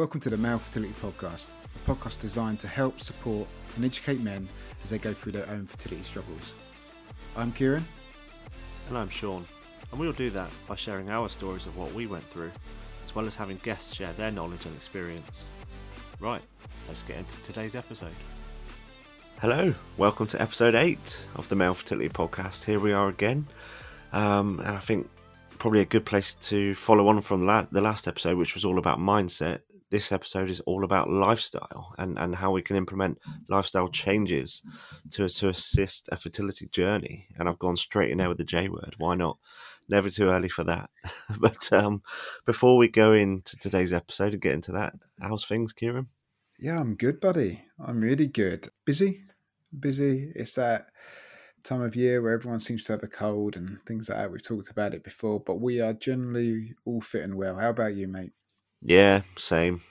Welcome to the Male Fertility Podcast, a podcast designed to help, support, and educate men as they go through their own fertility struggles. I'm Ciaran. And I'm Shaun, and we'll do that by sharing our stories of what we went through, as well as having guests share their knowledge and experience. Right, let's get into today's episode. Hello, welcome to episode 8 of the Male Fertility Podcast. Here we are again, um, and I think probably a good place to follow on from la- the last episode, which was all about mindset. This episode is all about lifestyle and, and how we can implement lifestyle changes to to assist a fertility journey. And I've gone straight in there with the J word. Why not? Never too early for that. but um, before we go into today's episode and get into that, how's things, Ciaran? Yeah, I'm good, buddy. I'm really good. Busy, busy. It's that time of year where everyone seems to have a cold and things like that. We've talked about it before, but we are generally all fit and well. How about you, mate? Yeah, same.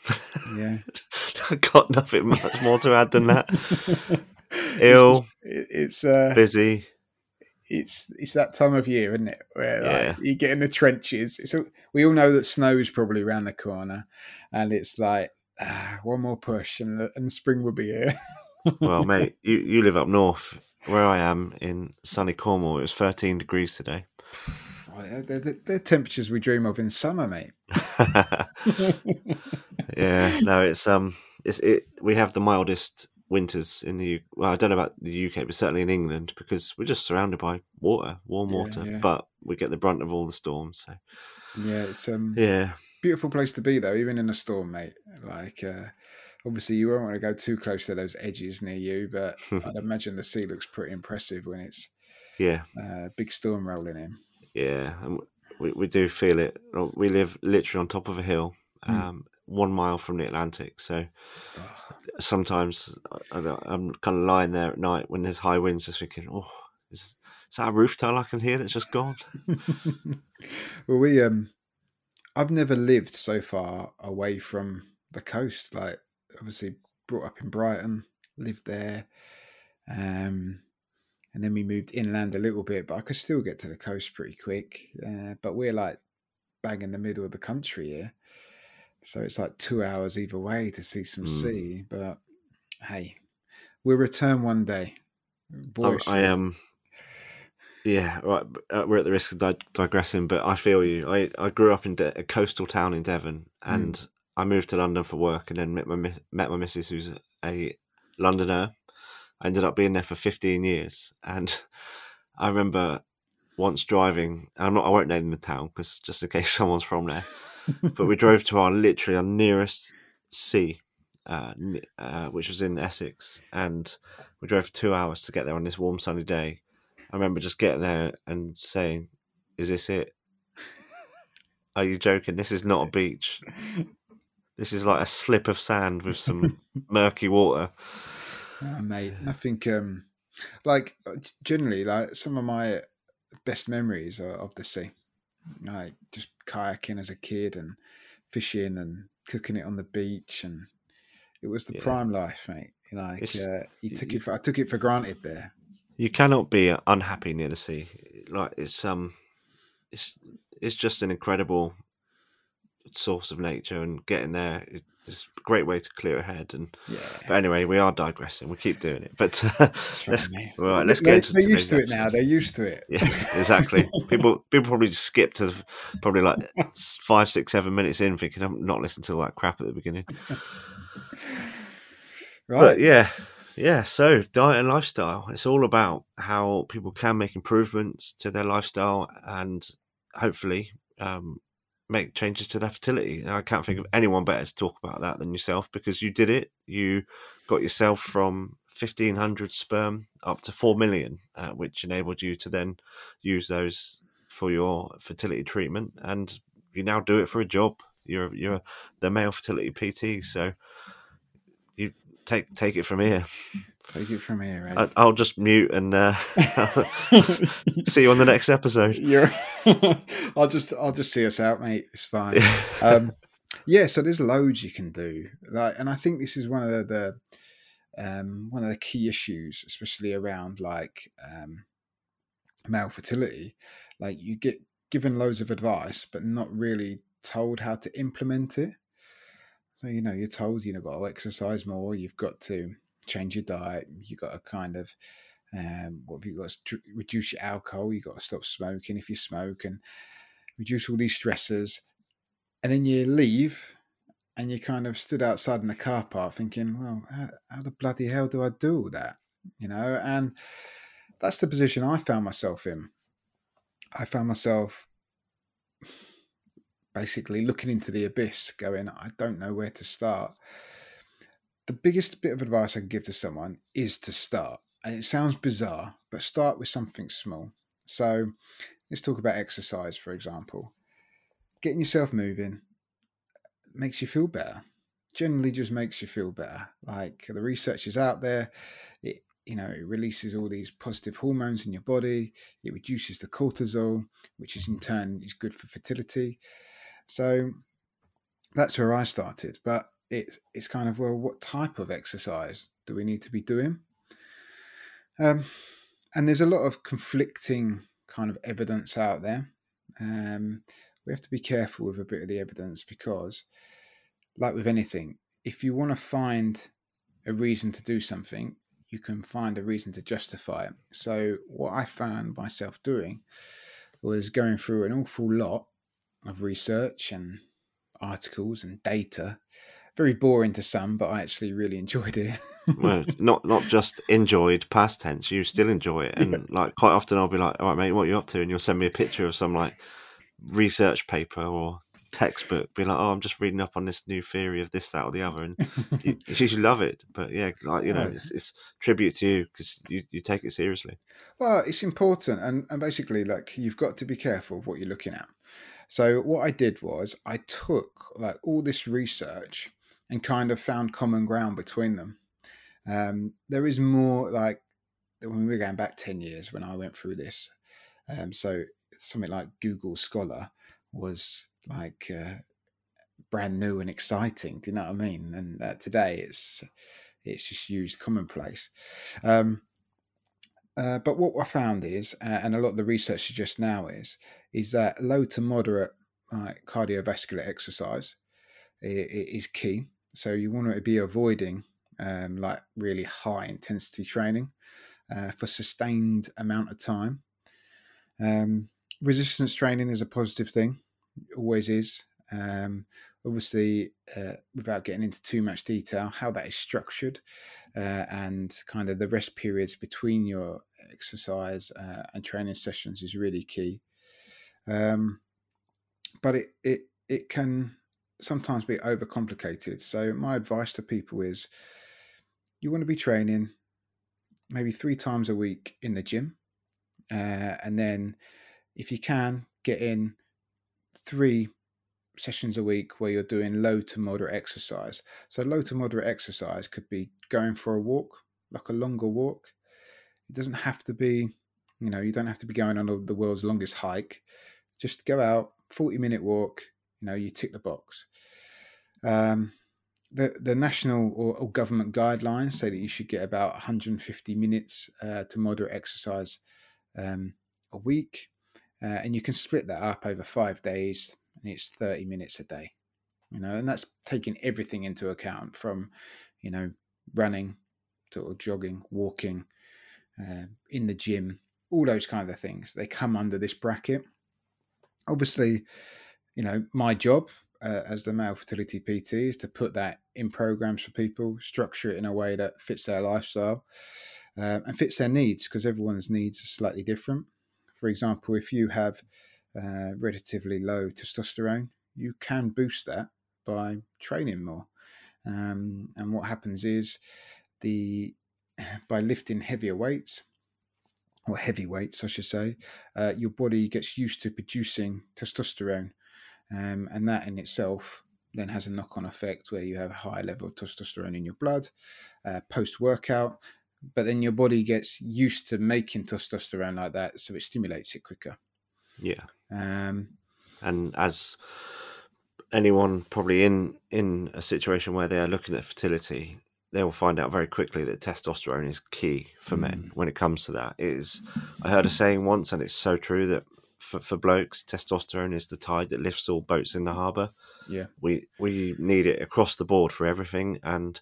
Yeah. I've got nothing much more to add than that. Ill, it's, it's uh, busy. it's it's that time of year, isn't it? Where like, Yeah. you get in the trenches. So we all know that snow is probably around the corner, and it's like ah, one more push, and the- and spring will be here. Well, mate, you, you live up north. Where I am in sunny Cornwall, it was 13 degrees today. They're, they're, they're- temperatures we dream of in summer, mate. yeah, no, it's um, it's it. We have the mildest winters in the. Well, I don't know about the UK, but certainly in England because we're just surrounded by water, warm Yeah, water. yeah. But we get the brunt of all the storms. So Yeah, it's um yeah, beautiful place to be though, even in a storm, mate. Like uh, obviously you won't want to go too close to those edges near you, but I'd imagine the sea looks pretty impressive when it's yeah, uh, big storm rolling in. Yeah, and we we do feel it. Uh, We live literally on top of a hill, Hmm. um, one mile from the Atlantic. So sometimes I, I- I'm kind of lying there at night when there's high winds, just thinking, oh, is, is that a roof tile I can hear that's just gone? well, we um, I've never lived so far away from the coast. Like, obviously, brought up in Brighton, lived there, um, and then we moved inland a little bit. But I could still get to the coast pretty quick. Uh, but we're like bang in the middle of the country here, so it's like two hours either way to see some Mm. sea. But hey, we'll return one day. Boy, I, I am. Yeah, right. Uh, we're at the risk of di- digressing, but I feel you. I, I grew up in De- a coastal town in Devon, and I moved to London for work, and then met my met my missus, who's a Londoner. I ended up being there for fifteen years, and I remember once driving. I'm not. I won't name the town because just in case someone's from there. but we drove to our literally our nearest sea, uh, uh, which was in Essex, and we drove for two hours to get there on this warm sunny day. I remember just getting there and saying, "Is this it? Are you joking? This is not a beach. This is like a slip of sand with some murky water." Oh, mate, I think um, like uh, generally, like some of my best memories are of the sea, like just kayaking as a kid and fishing and cooking it on the beach, and it was the Yeah. prime life, mate. Like uh, you took you- it, for, I took it for granted there. You cannot be unhappy near the sea. Like it's um, it's it's just an incredible source of nature, and getting there is a great way to clear a head. And Yeah, but anyway, we are digressing. We keep doing it, but uh, let's right, let's They- get into They're used to today's it now. They're used to it. yeah, exactly. People people probably just skip to probably like five, six, seven minutes in, thinking I'm not listening to all that crap at the beginning. Right. But yeah, yeah. So diet and lifestyle. It's all about how people can make improvements to their lifestyle and hopefully um, make changes to their fertility. And I can't think of anyone better to talk about that than yourself because you did it. You got yourself from fifteen hundred sperm up to four million, uh, which enabled you to then use those for your fertility treatment, and you now do it for a job. You're you're the male fertility PT, so you take take it from here. Take it from here, right? I, I'll just mute and uh, see you on the next episode. You're. I'll just I'll just see us out, mate. It's fine. um, yeah, so there's loads you can do, like, and I think this is one of the, the um, one of the key issues, especially around like um, male fertility. Like, you get given loads of advice, but not really told how to implement it. So you know, you're told you've got to exercise more. You've got to change your diet. You've got to kind of um, what have you got to reduce your alcohol? You've got to stop smoking if you smoke and reduce all these stressors. And then you leave and you kind of stood outside in the car park thinking, well, how, how the bloody hell do I do all that? You know, and that's the position I found myself in. I found myself basically looking into the abyss, going, I don't know where to start. The biggest bit of advice I can give to someone is to start. And it sounds bizarre, but start with something small. So let's talk about exercise, for example. Getting yourself moving makes you feel better. Generally, just makes you feel better. Like the research is out there, it you know it releases all these positive hormones in your body. It reduces the cortisol, which is in turn is good for fertility. So that's where I started. But it's it's kind of well, what type of exercise do we need to be doing? Um, and there's a lot of conflicting kind of evidence out there. Um, we have to be careful with a bit of the evidence because, like with anything, if you want to find a reason to do something, you can find a reason to justify it. So, what I found myself doing was going through an awful lot of research and articles and data. Very boring to some, but I actually really enjoyed it. well, not not just enjoyed past tense. You still enjoy it, and yeah. like quite often I'll be like, "All right, mate, what are you up to?" And you'll send me a picture of some like research paper or textbook. Be like, "Oh, I'm just reading up on this new theory of this, that, or the other," and you, you usually love it. But yeah, like you know, it's, it's tribute to you because you, you take it seriously. Well, it's important, and and basically, like you've got to be careful of what you're looking at. So what I did was I took like all this research and kind of found common ground between them. Um, there is more like when we are going back 10 years when I went through this. Um, so something like Google Scholar was like uh, brand new and exciting. Do you know what I mean? And uh, today it's it's just used commonplace. Um, uh, but what I found is, and a lot of the research suggests now is, is that low to moderate cardiovascular exercise is key. So you want to be avoiding um, like really high intensity training uh, for sustained amount of time. Um, resistance training is a positive thing, always is. Um, obviously, uh, without getting into too much detail, how that is structured uh, and kind of the rest periods between your exercise uh, and training sessions is really key. Um, but it, it it can sometimes be overcomplicated. So my advice to people is you want to be training maybe three times a week in the gym, uh, and then if you can get in three sessions a week where you're doing low to moderate exercise. So low to moderate exercise could be going for a walk, like a longer walk. It doesn't have to be, you know, you don't have to be going on the world's longest hike. Just go out, 40 minute walk, you know, you tick the box. Um, the, the national or, or, government guidelines say that you should get about 150 minutes uh, to moderate exercise um, a week. Uh, and you can split that up over five days, and it's 30 minutes a day. You know, and that's taking everything into account from, you know, running to jogging, walking, uh, in the gym, all those kind of things. They come under this bracket. Obviously, you know, my job uh, as the male fertility PT is to put that in programs for people, structure it in a way that fits their lifestyle um, and fits their needs because everyone's needs are slightly different. For example, if you have uh, relatively low testosterone, you can boost that by training more. Um, and what happens is the by lifting heavier weights or heavy weights, I should say, uh, your body gets used to producing testosterone, um, and that in itself then has a knock-on effect where you have a high level of testosterone in your blood uh, post-workout. But then your body gets used to making testosterone like that, so it stimulates it quicker. Yeah. Um, and as anyone probably in in a situation where they are looking at fertility, they will find out very quickly that testosterone is key for mm. men when it comes to that. It is I heard a saying once, and it's so true that for, for blokes, testosterone is the tide that lifts all boats in the harbour. Yeah. We we need it across the board for everything, and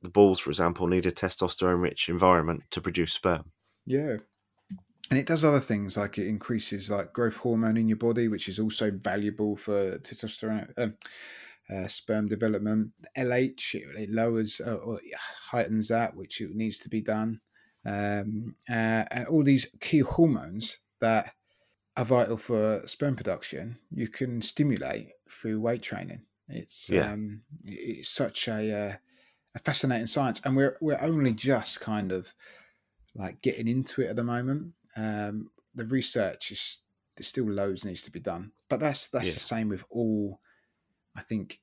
the balls, for example, need a testosterone-rich environment to produce sperm. Yeah. And it does other things like it increases like growth hormone in your body, which is also valuable for testosterone, um, uh, sperm development. LH it, it lowers uh, or heightens that, which it needs to be done. Um, uh, and all these key hormones that are vital for sperm production, you can stimulate through weight training. It's Yeah. um, it's such a uh, a fascinating science, and we're we're only just kind of like getting into it at the moment. Um, the research is there's still loads needs to be done, but that's that's Yeah. the same with all. I think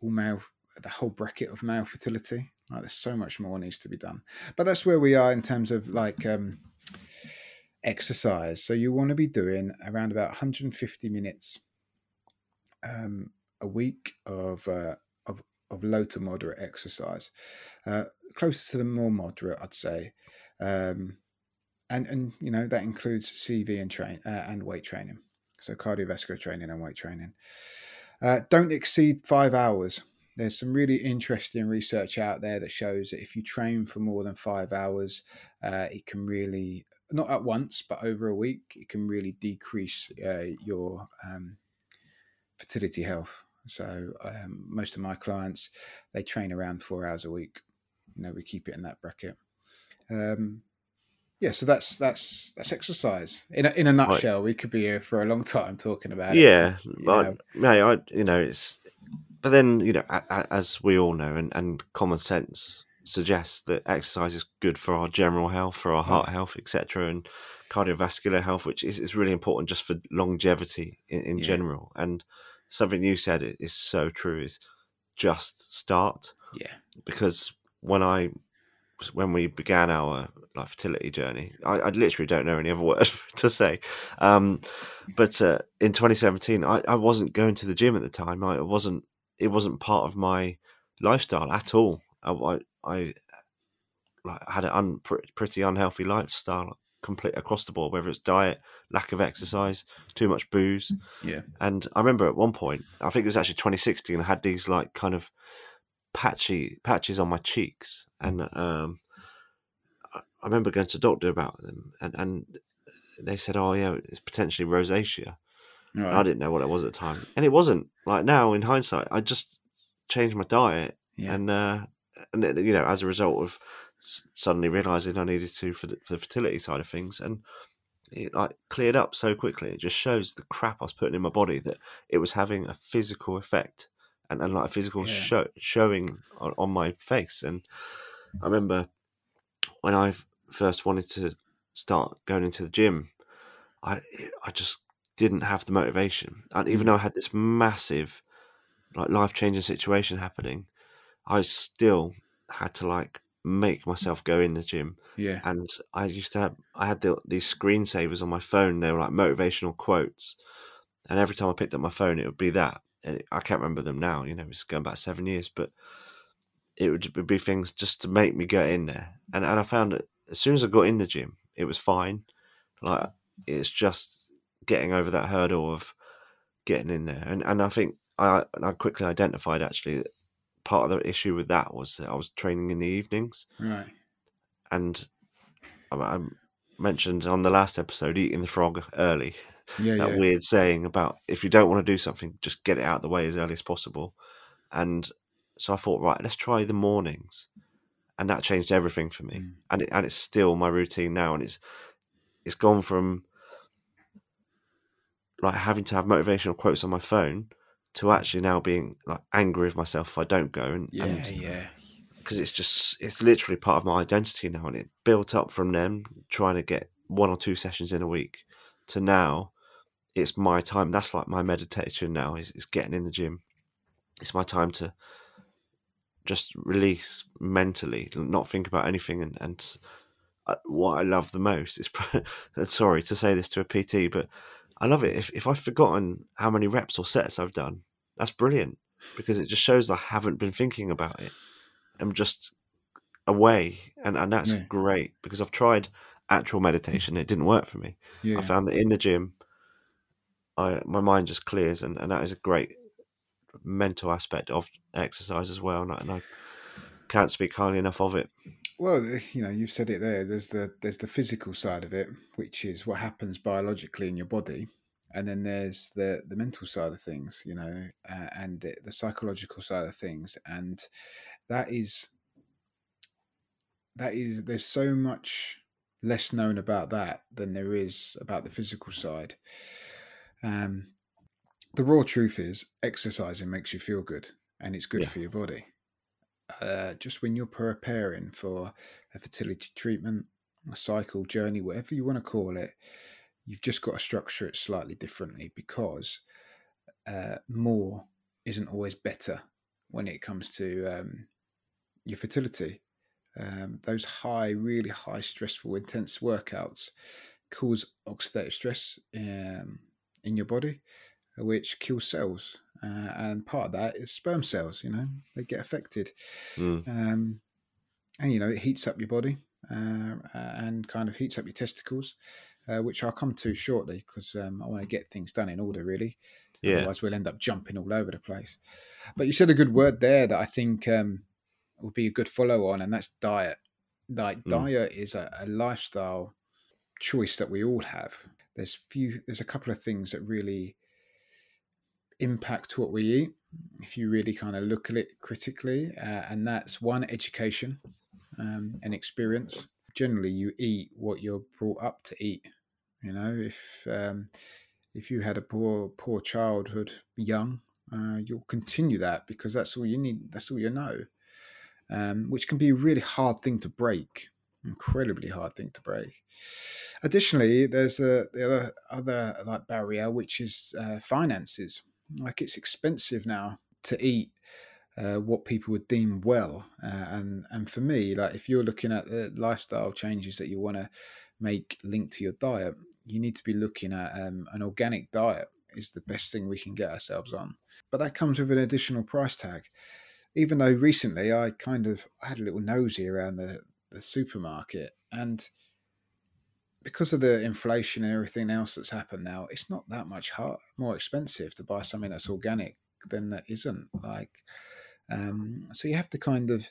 all male, the whole bracket of male fertility. Like there's so much more needs to be done, but that's where we are in terms of like um, exercise. So you want to be doing around about 150 minutes um, a week of uh, of of low to moderate exercise, uh, closer to the more moderate, I'd say. Um, and and you know that includes CV and train uh, and weight training, so cardiovascular training and weight training. Uh, don't exceed five hours. There's some really interesting research out there that shows that if you train for more than five hours, uh, it can really not at once, but over a week, it can really decrease uh, your um, fertility health. So um, most of my clients they train around four hours a week. You know, we keep it in that bracket. Um, yeah, so that's that's that's exercise in a, in a nutshell. We could be here for a long time talking about it. Yeah, you but know. mate, I you know it's, but then you know as we all know, and, and common sense suggests that exercise is good for our general health, for our heart health, etc., and cardiovascular health, which is, is really important just for longevity in, in Yeah. general. And something you said is so true: is just start Yeah, because when I when we began our like fertility journey, I, I literally don't know any other word to say. Um, but uh, in 2017, I, I wasn't going to the gym at the time. I wasn't. It wasn't part of my lifestyle at all. I I, like had an un, pretty unhealthy lifestyle complete across the board. Whether it's diet, lack of exercise, too much booze, yeah, and I remember at one point, I think it was actually 2016, I had these like kind of patchy patches on my cheeks, and um, I remember going to the doctor about them, and and they said, "Oh yeah, it's potentially rosacea." And I didn't know what it was at the time, and it wasn't. Like now, in hindsight, I just changed my diet, yeah, and uh, and you know, as a result of suddenly realizing I needed to for the, for the fertility side of things, and it like cleared up so quickly. It just shows the crap I was putting in my body that it was having a physical effect and, and like a physical Yeah. show showing on, on my face. And I remember when I first wanted to start going into the gym, I I just didn't have the motivation, and even Mm. though I had this massive like life changing situation happening, I still had to like make myself go in the gym yeah, and I used to have I had the, these screensavers on my phone. They were like motivational quotes, and every time I picked up my phone, it would be that. And it, I can't remember them now. You know, it's going back seven years, but it would be things just to make me get in there. And and I found that as soon as I got in the gym, it was fine. Like it's just getting over that hurdle of getting in there. And and I think I I quickly identified actually that part of the issue with that was that I was training in the evenings right. and I, I mentioned on the last episode eating the frog early. Yeah, That yeah, weird saying about if you don't want to do something, just get it out of the way as early as possible. And so I thought, right, let's try the mornings, and that changed everything for me. Mm. And it, and it's still my routine now, and it's it's gone from like having to have motivational quotes on my phone to actually now being like angry with myself if I don't go and, yeah, and yeah, because it's just it's literally part of my identity now and it built up from them trying to get one or two sessions in a week to now it's my time. That's like my meditation now is, is getting in the gym. It's my time to just release mentally not think about anything and, and uh, what i love the most is sorry to say this to a pt but i love it. If, if i've forgotten how many reps or sets i've done that's brilliant because it just shows i haven't been thinking about it i'm just away and, and that's Yeah. great because i've tried actual meditation, it didn't work for me. Yeah. I found that in the gym, I my mind just clears, and, and that is a great mental aspect of exercise as well. And I, and I can't speak highly enough of it. Well, eh, you know, you've said it there. There's the there's the physical side of it, which is what happens biologically in your body, and then there's the the mental side of things, you know, uh, and the, the psychological side of things, and that is that is there's so much less known about that than there is about the physical side. Um, the raw truth is, exercising makes you feel good, and it's good Yeah. for your body. Uh, just when you're preparing for a fertility treatment, a cycle journey, whatever you want to call it, you've just got to structure it slightly differently because uh, more isn't always better when it comes to um, your fertility. Um, those high, really high, stressful, intense workouts cause oxidative stress um, in your body, which kills cells. Uh, and part of that is sperm cells, you know, they get affected. Mm. Um, and, you know, it heats up your body uh, and kind of heats up your testicles, uh, which I'll come to shortly because um, I want to get things done in order, really. Yeah, Otherwise, we'll end up jumping all over the place. But you said a good word there that I think um, would be a good follow on, and that's diet. Like Mm. diet is a, a lifestyle choice that we all have. There's few. There's a couple of things that really impact what we eat if you really kind of look at it critically, uh, and that's one education um, and experience. Generally, you eat what you're brought up to eat. You know, if um, if you had a poor poor childhood young, uh, you'll continue that because that's all you need. That's all you know, um, which can be a really hard thing to break. Incredibly hard thing to break. Additionally, there's a the other other like barrier, which is uh, finances. Like it's expensive now to eat uh, what people would deem well, uh, and and for me, like if you're looking at the lifestyle changes that you want to make linked to your diet, you need to be looking at um, an organic diet is the best thing we can get ourselves on. But that comes with an additional price tag. Even though recently I kind of had a little nosy around the, the supermarket and because of the inflation and everything else that's happened now, it's not that much hard, more expensive to buy something that's organic than that isn't. Like, um, so you have to kind of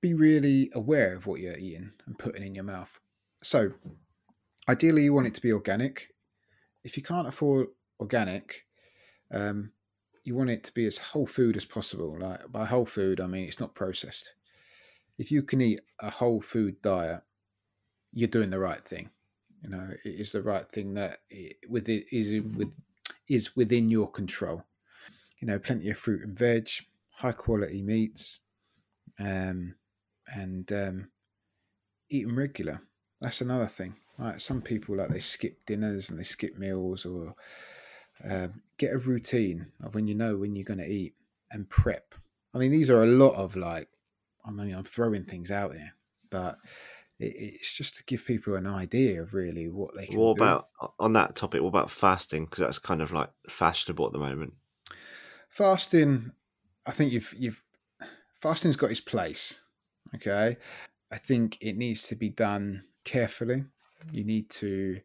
be really aware of what you're eating and putting in your mouth. So, ideally, you want it to be organic. If you can't afford organic, um, you want it to be as whole food as possible. Like by whole food, I mean it's not processed. If you can eat a whole food diet, you're doing the right thing. You know, it is the right thing that it, with it is with is within your control. You know, plenty of fruit and veg, high quality meats, um, and um, eating regular. That's another thing. Right, some people like they skip dinners and they skip meals, or um, get a routine of when you know when you're going to eat and prep. I mean, these are a lot of like, I mean, I'm throwing things out here, but it, it's just to give people an idea of really what they can do. What do. about on that topic? What about fasting? Because that's kind of like fashionable at the moment. fasting i think you've you've fasting's got its place okay i think it needs to be done carefully you need to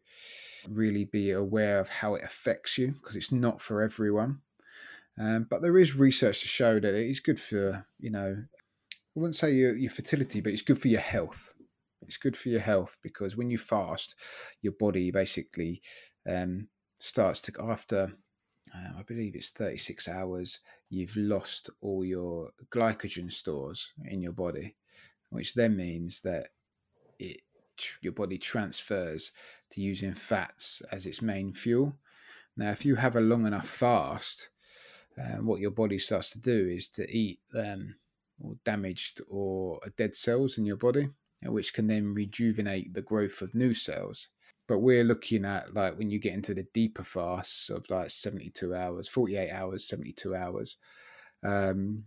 really be aware of how it affects you because it's not for everyone. Um, but there is research to show that it is good for you know i wouldn't say your, your fertility but it's good for your health. It's good for your health because when you fast your body basically um, starts to after uh, I believe it's 36 hours, you've lost all your glycogen stores in your body, which then means that it your body transfers to using fats as its main fuel. Now, if you have a long enough fast, uh, what your body starts to do is to eat um, or damaged or dead cells in your body, uh, which can then rejuvenate the growth of new cells but we're looking at like when you get into the deeper fasts of like 72 hours 48 hours 72 hours um,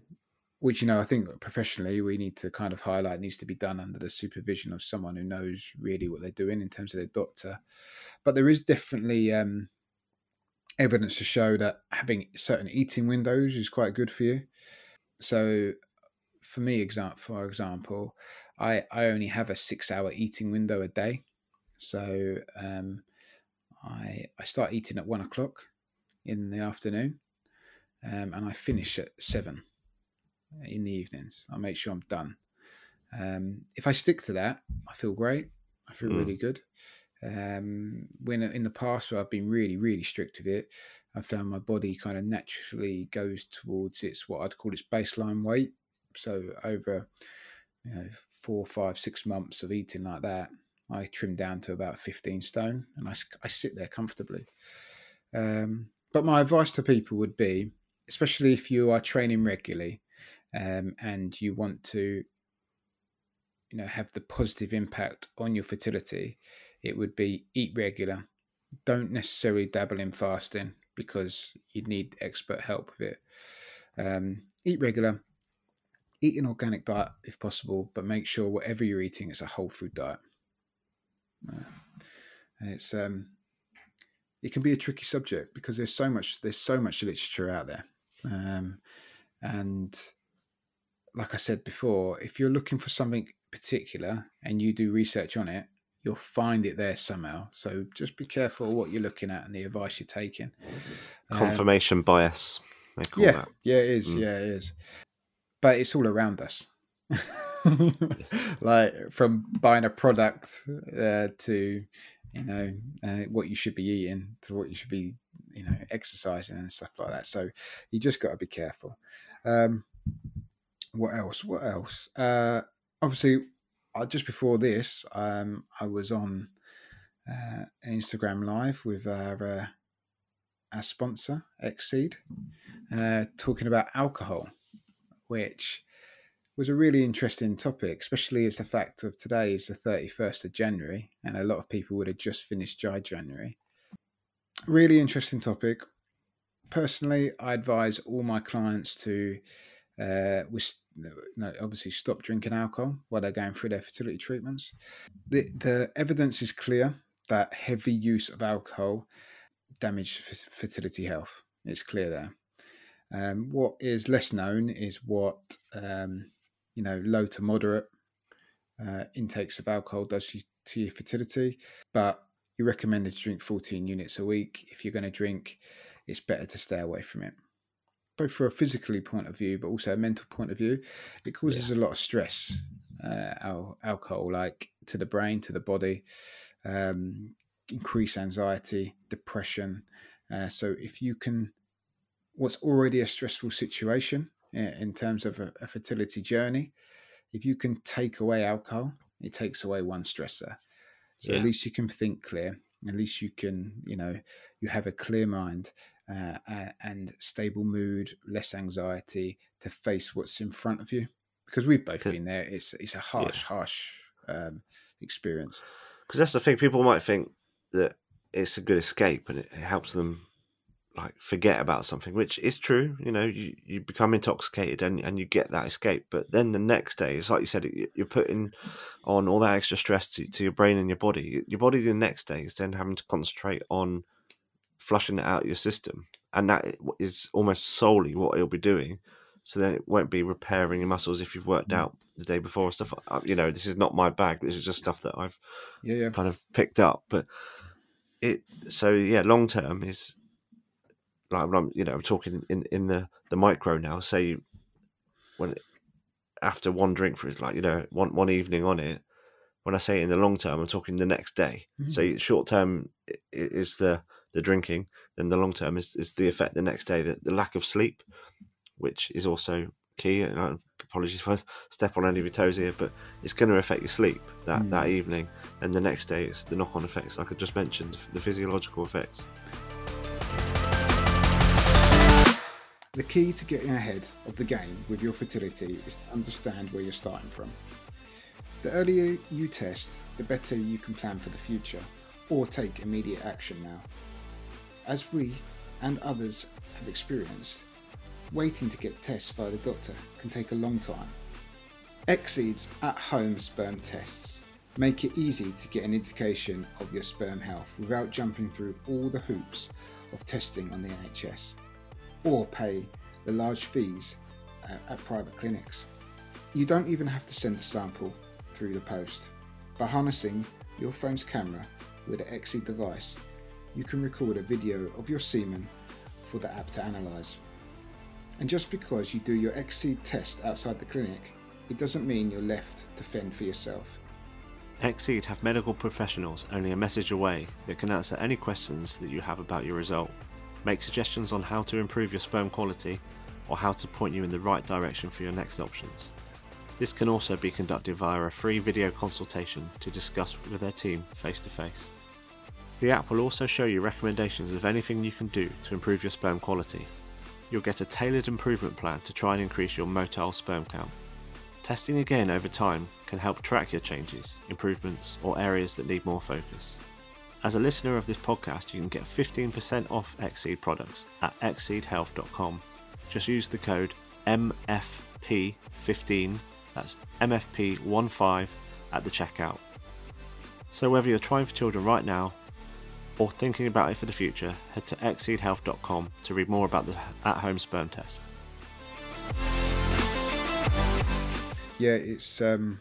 which you know i think professionally we need to kind of highlight needs to be done under the supervision of someone who knows really what they're doing in terms of their doctor. But there is definitely um, evidence to show that having certain eating windows is quite good for you. So for me for example i i only have a six hour eating window a day. So um, I I start eating at one o'clock in the afternoon, um, and I finish at seven in the evenings. I make sure I'm done. Um, if I stick to that, I feel great. I feel Mm. really good. Um, when in the past where I've been really, really strict with it, I found my body kind of naturally goes towards its what I'd call its baseline weight. So over you know four, five, six months of eating like that, I trim down to about 15 stone, and I I sit there comfortably. Um, but my advice to people would be, especially if you are training regularly um, and you want to, you know, have the positive impact on your fertility, it would be eat regular. Don't necessarily dabble in fasting because you need expert help with it. Um, eat regular, eat an organic diet if possible, but make sure whatever you're eating is a whole food diet. Uh, it's um, it can be a tricky subject because there's so much there's so much literature out there, um, and like I said before, if you're looking for something particular and you do research on it, you'll find it there somehow. So just be careful what you're looking at and the advice you're taking. Um, Confirmation bias, they call yeah, that. yeah, it is. Mm. Yeah, it is. But it's all around us. like from buying a product uh, to, you know, uh, what you should be eating to what you should be, you know, exercising and stuff like that. So you just got to be careful. Um, what else? What else? Uh, obviously, uh, just before this, um, I was on uh, Instagram Live with our, uh, our sponsor, XSEED, uh, talking about alcohol, which was a really interesting topic, especially as the fact of today is the 31st of January, and a lot of people would have just finished dry January. Really interesting topic. Personally, I advise all my clients to, uh, with, no, obviously, stop drinking alcohol while they're going through their fertility treatments. The, the evidence is clear that heavy use of alcohol damage f- fertility health. It's clear there. Um, what is less known is what um, you know low to moderate uh, intakes of alcohol does to your fertility. But you're recommended to drink 14 units a week. If you're going to drink, it's better to stay away from it. Both for a physically point of view, but also a mental point of view, it causes a lot of stress. Uh, al- alcohol, like to the brain, to the body, um, increase anxiety, depression. Uh, so if you can what's already a stressful situation uh, in terms of a, a fertility journey, if you can take away alcohol, it takes away one stressor. So Yeah. at least you can think clear. At least you can, you know, you have a clear mind uh, and stable mood, less anxiety to face what's in front of you. Because we've both been there. It's it's a harsh, harsh um, experience. because that's the thing. People might think that it's a good escape and it, helps them like forget about something, which is true. You know, you, you become intoxicated and and you get that escape, but then the next day, it's like you said, you- you're putting on all that extra stress to, to your brain and your body. Your body the next day is then having to concentrate on flushing it out of your system, and that is almost solely what it'll be doing. So then it won't be repairing your muscles if you've worked Mm. out the day before and stuff. Uh, You know, this is not my bag. This is just stuff that I've Yeah, yeah. kind of picked up. But it so yeah, long term is like when I'm you know I'm talking in in the the micro now. Say when after one drink for like you know one one evening on it. When I say in the long term, I'm talking the next day. So short term is the the drinking, then the long term is, is the effect the next day, the, the lack of sleep, which is also key. And I, apologies if I step on any of your toes here, but it's going to affect your sleep that, Mm. that evening. And the next day, it's the knock on effects, like I just mentioned, the physiological effects. The key to getting ahead of the game with your fertility is to understand where you're starting from. The earlier you test, the better you can plan for the future or take immediate action now. As we and others have experienced, waiting to get tests by the doctor can take a long time. XSEED's at home sperm tests make it easy to get an indication of your sperm health without jumping through all the hoops of testing on the NHS or pay the large fees uh, at private clinics. You don't even have to send a sample through the post. By harnessing your phone's camera with an XSEED device, you can record a video of your semen for the app to analyse. And just because you do your XSEED test outside the clinic, it doesn't mean you're left to fend for yourself. XSEED have medical professionals only a message away that can answer any questions that you have about your result, make suggestions on how to improve your sperm quality, or how to point you in the right direction for your next options. This can also be conducted via a free video consultation to discuss with their team face to face. The app will also show you recommendations of anything you can do to improve your sperm quality. You'll get a tailored improvement plan to try and increase your motile sperm count. Testing again over time can help track your changes, improvements, or areas that need more focus. As a listener of this podcast, you can get 15% off XSEED products at xseedhealth.com. Just use the code MFP15 that's MFP15 at the checkout. So whether you're trying for children right now or thinking about it for the future, head to xseedhealth.com to read more about the at-home sperm test. Yeah, it's um,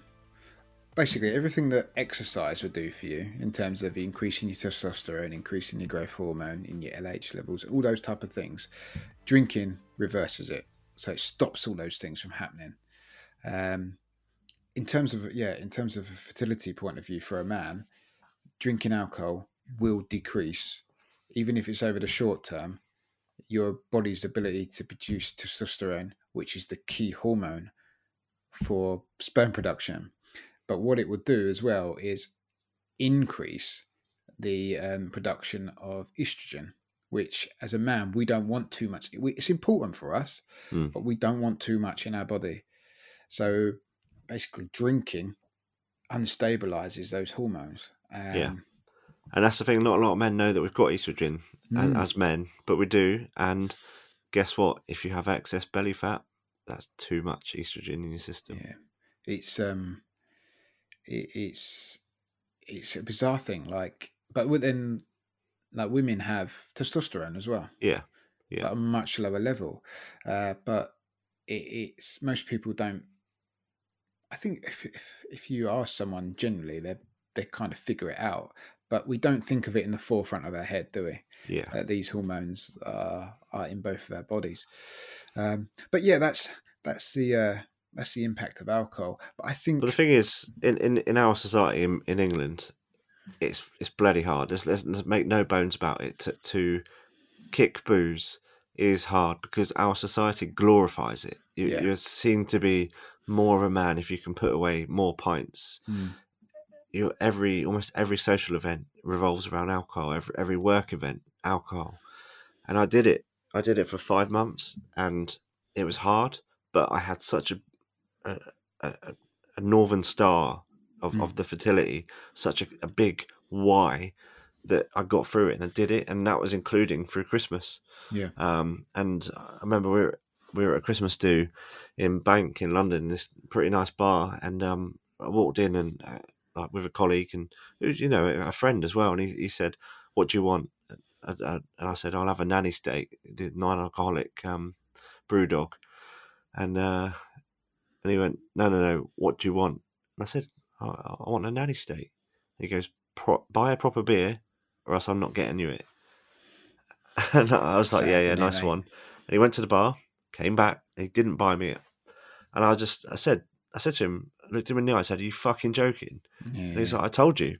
basically everything that exercise would do for you in terms of increasing your testosterone, increasing your growth hormone, in your LH levels, all those type of things. Drinking reverses it, so it stops all those things from happening. Um, in terms of yeah, in terms of a fertility point of view for a man, drinking alcohol will decrease, even if it's over the short term, your body's ability to produce testosterone, which is the key hormone for sperm production. But what it would do as well is increase the um, production of estrogen, which as a man we don't want too much. It's important for us, mm. but we don't want too much in our body. So basically, drinking unstabilizes those hormones. Um, yeah. And that's the thing. Not a lot of men know that we've got estrogen mm. as, as, men, but we do. And guess what? If you have excess belly fat, that's too much estrogen in your system. Yeah, it's um, it, it's it's a bizarre thing. Like, but within like women have testosterone as well. Yeah, yeah, at a much lower level. Uh, but it, it's most people don't I think if, if if you ask someone generally, they they kind of figure it out, but we don't think of it in the forefront of our head, do we? Yeah. That these hormones are are in both of our bodies. Um, but yeah, that's that's the uh, that's the impact of alcohol. But I think. But the thing is, in in, in our society in, in England, it's it's bloody hard. Let's, let's make no bones about it. To, to kick booze is hard because our society glorifies it. You, yeah. You're seen to be more of a man if you can put away more pints. Mm. You know, every almost every social event revolves around alcohol. Every every work event, alcohol, and I did it. I did it for five months, and it was hard. But I had such a a, a, a northern star of, mm. of the fertility, such a, a big why that I got through it and I did it, and that was including through Christmas. Yeah. Um, and I remember we were we were at a Christmas do in Bank in London, this pretty nice bar, and um, I walked in and uh, like with a colleague and you know a friend as well, and he, he said, "What do you want?" and I said, "I'll have a Nanny State, the non-alcoholic um, BrewDog," and uh, and he went, "No, no, no. What do you want?" And I said, "I, I want a Nanny State." he goes, "Buy a proper beer, or else I'm not getting you it." And I was like, "Yeah, yeah, nice one." And he went to the bar, came back, he didn't buy me it. And I just, I said, I said to him, looked him in the eye, I said, Are you fucking joking? Yeah. And he's like, I told you.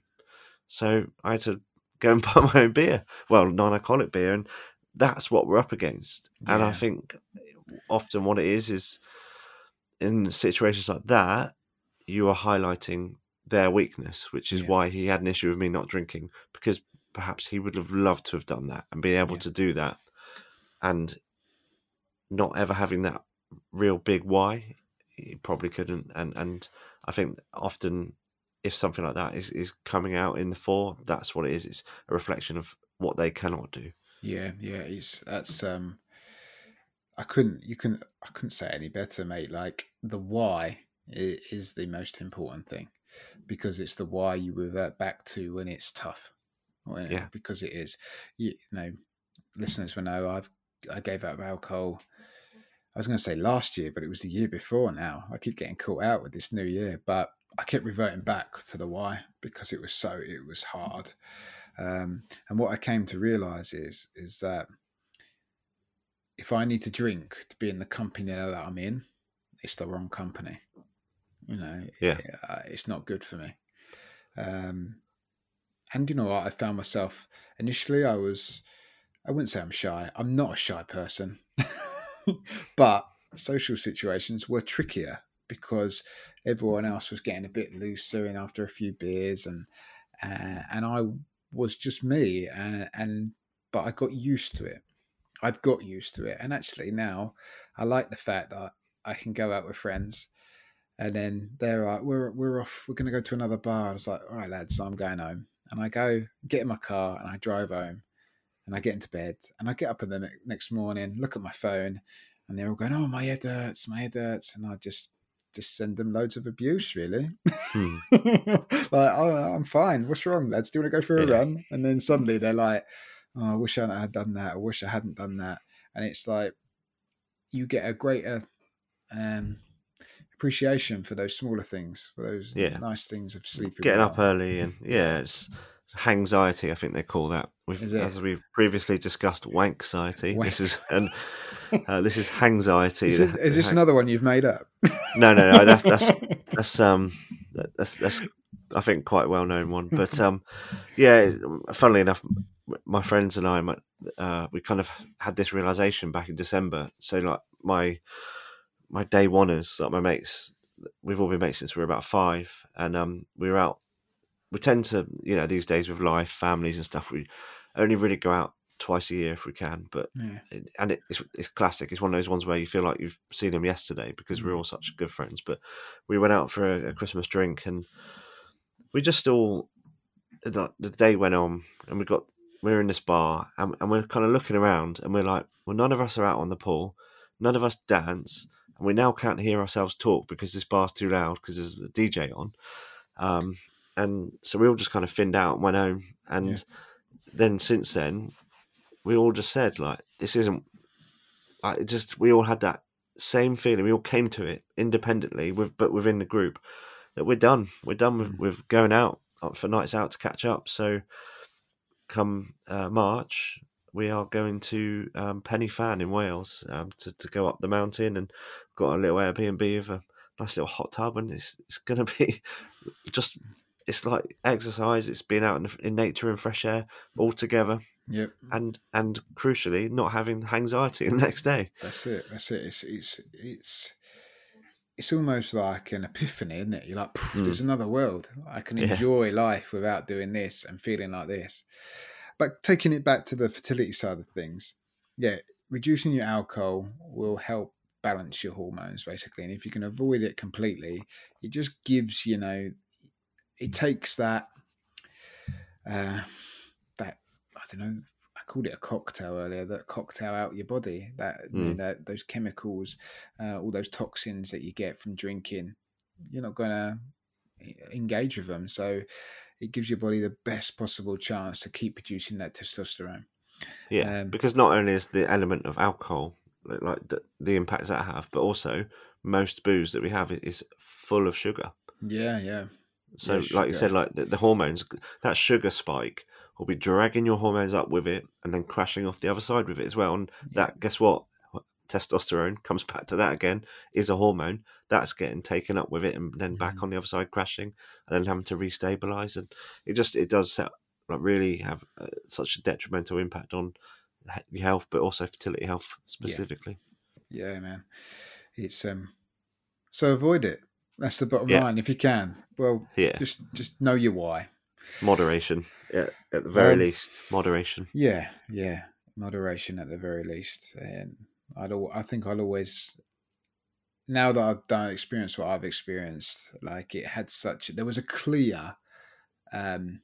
So I had to go and buy my own beer. Well, non alcoholic beer. And that's what we're up against. Yeah. And I think often what it is is in situations like that, you are highlighting their weakness, which is yeah. why he had an issue with me not drinking, because perhaps he would have loved to have done that and be able to do that. And not ever having that real big why, he probably couldn't. And and I think often if something like that is, is coming out in the fore, that's what it is. It's a reflection of what they cannot do. Yeah, yeah, it's that's um I couldn't you can I couldn't say any better, mate. Like the why is the most important thing because it's the why you revert back to when it's tough. yeah, because it is. You, you know, listeners will know I've I gave up alcohol I was going to say last year, but it was the year before now. I keep getting caught out with this new year. But I kept reverting back to the why because it was so it was hard. Um, and what I came to realize is is that if I need to drink to be in the company that I'm in, it's the wrong company. You know, Yeah. uh, it's not good for me. Um, and you know what? I found myself initially. I was, I wouldn't say I'm shy. I'm not a shy person, but social situations were trickier because everyone else was getting a bit looser and after a few beers and uh, and I was just me and, and but I got used to it. I've got used to it, and actually now I like the fact that I can go out with friends, and then they're like, "We're we're off. We're going to go to another bar." I was like, "All right, lads, I'm going home." And I go get in my car and I drive home, and I get into bed, and I get up in the ne- next morning, look at my phone, and they're all going, "Oh, my head hurts, my head hurts," and I just just send them loads of abuse, really. Hmm. like, oh, I'm fine. What's wrong, lads? Do you want to go for a Yeah. run? And then suddenly they're like, oh, I wish I had done that. I wish I hadn't done that. And it's like you get a greater um, appreciation for those smaller things, for those Yeah. nice things of sleeping. Getting well. up early and yeah, it's anxiety. I think they call that. We've, as we've previously discussed, wanxiety. Wank- This is and uh, this is anxiety. Is, it, is this another one you've made up? No, no, no. That's that's that's um that's that's I think quite a well known one. But um yeah, funnily enough, my friends and I, uh, we kind of had this realization back in December. So like my my day oneers, like my mates, we've all been mates since we were about five, and um we were out. We tend to, you know, these days with life, families and stuff, we only really go out twice a year if we can. But yeah. it- and it, it's it's classic. It's one of those ones where you feel like you've seen them yesterday because we're all such good friends. But we went out for a, a Christmas drink and we just all the, the day went on and we got we were in this bar and, and we're kind of looking around and we're like, well, none of us are out on the pool, none of us dance, and we now can't hear ourselves talk because this bar's too loud because there's a DJ on. Um, and so we all just kind of thinned out and went home. And Yeah. then since then, we all just said like, this isn't. Like, it just we all had that same feeling. We all came to it independently, with but within the group that we're done. We're done with, Mm. with going out uh, for nights out to catch up. So come uh, March, we are going to um, Pen y Fan in Wales um, to, to go up the mountain and got a little Airbnb with a nice little hot tub and it's it's going to be just it's like exercise. It's being out in, in nature and fresh air all together Yep. and and crucially not having anxiety the next day. That's it. That's it. It's it's it's it's almost like an epiphany, isn't it? You're like, "Phew, Mm. there's another world. I can Yeah. enjoy life without doing this and feeling like this. But taking it back to the fertility side of things, yeah, reducing your alcohol will help balance your hormones basically. And if you can avoid it completely, it just gives you know, it takes that uh, that I don't know. I called it a cocktail earlier. That cocktail out your body. That, you know, Mm. those chemicals, uh, all those toxins that you get from drinking. You're not going to engage with them, so it gives your body the best possible chance to keep producing that testosterone. Yeah, Um, because not only is the element of alcohol like, like the, the impacts that have, but also most booze that we have is full of sugar. Yeah, yeah, So, Yeah, like you said, like the, the hormones, that sugar spike will be dragging your hormones up with it, and then crashing off the other side with it as well. And that, guess what? Testosterone comes back to that again. Is a hormone that's getting taken up with it, and then back Mhm. on the other side, crashing, and then having to restabilize. And it just it does set like really have uh, such a detrimental impact on your health, but also fertility health specifically. yeah, man. It's um. So avoid it. That's the bottom Yeah. line. If you can, well, Yeah, just just know your why. moderation. Yeah, at the very Um, least, moderation. Yeah, yeah, moderation at the very least. And I'd, al- I think I'll always, now that I've done experienced what I've experienced, like it had such, there was a clear um,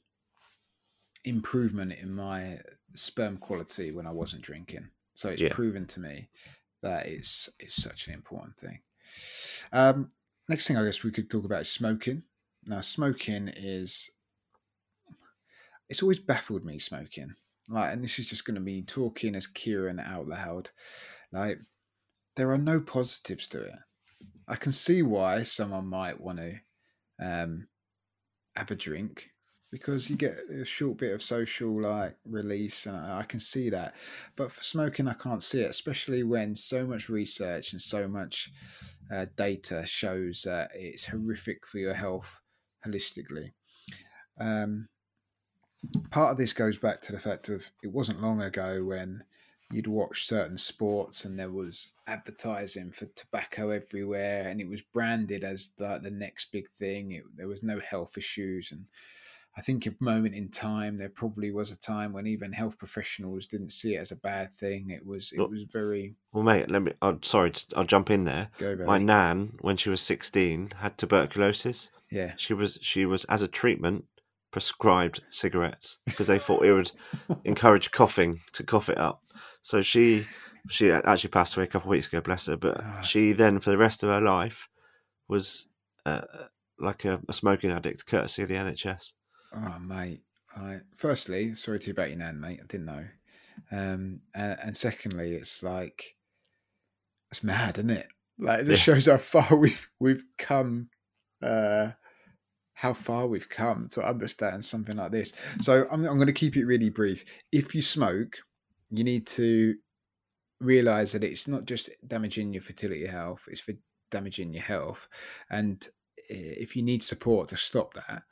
improvement in my sperm quality when I wasn't drinking. So it's Yeah. proven to me that it's it's such an important thing. Um, next thing I guess we could talk about is smoking. Now, smoking is it's always baffled me smoking. Like, and this is just going to be talking as Ciaran out loud. Like, there are no positives to it. I can see why someone might want to um, have a drink because you get a short bit of social like release and I, I can see that but for smoking i can't see it especially when so much research and so much uh, data shows that it's horrific for your health holistically. Um, part of this goes back to the fact of it wasn't long ago when you'd watch certain sports and there was advertising for tobacco everywhere and it was branded as like the next big thing. It, there was no health issues and i think a moment in time there probably was a time when even health professionals didn't see it as a bad thing it was it Look, was very Well, mate, let me. I'm sorry, I'll jump in there. go My nan, when she was 16, had tuberculosis. yeah She was she was as a treatment prescribed cigarettes because they thought it would encourage coughing to cough it up. So she she actually passed away a couple of weeks ago, bless her. But Ah. she then, for the rest of her life, was uh, like a, a smoking addict, courtesy of the NHS. Oh, mate. I, firstly, sorry to hear about your nan, mate. I didn't know. Um, and, and secondly, it's like it's mad, isn't it? Like just Yeah. shows how far we've we've come, uh, how far we've come to understand something like this. So I'm I'm going to keep it really brief. If you smoke, you need to realize that it's not just damaging your fertility health; it's for damaging your health. And eh, if you need support to stop that,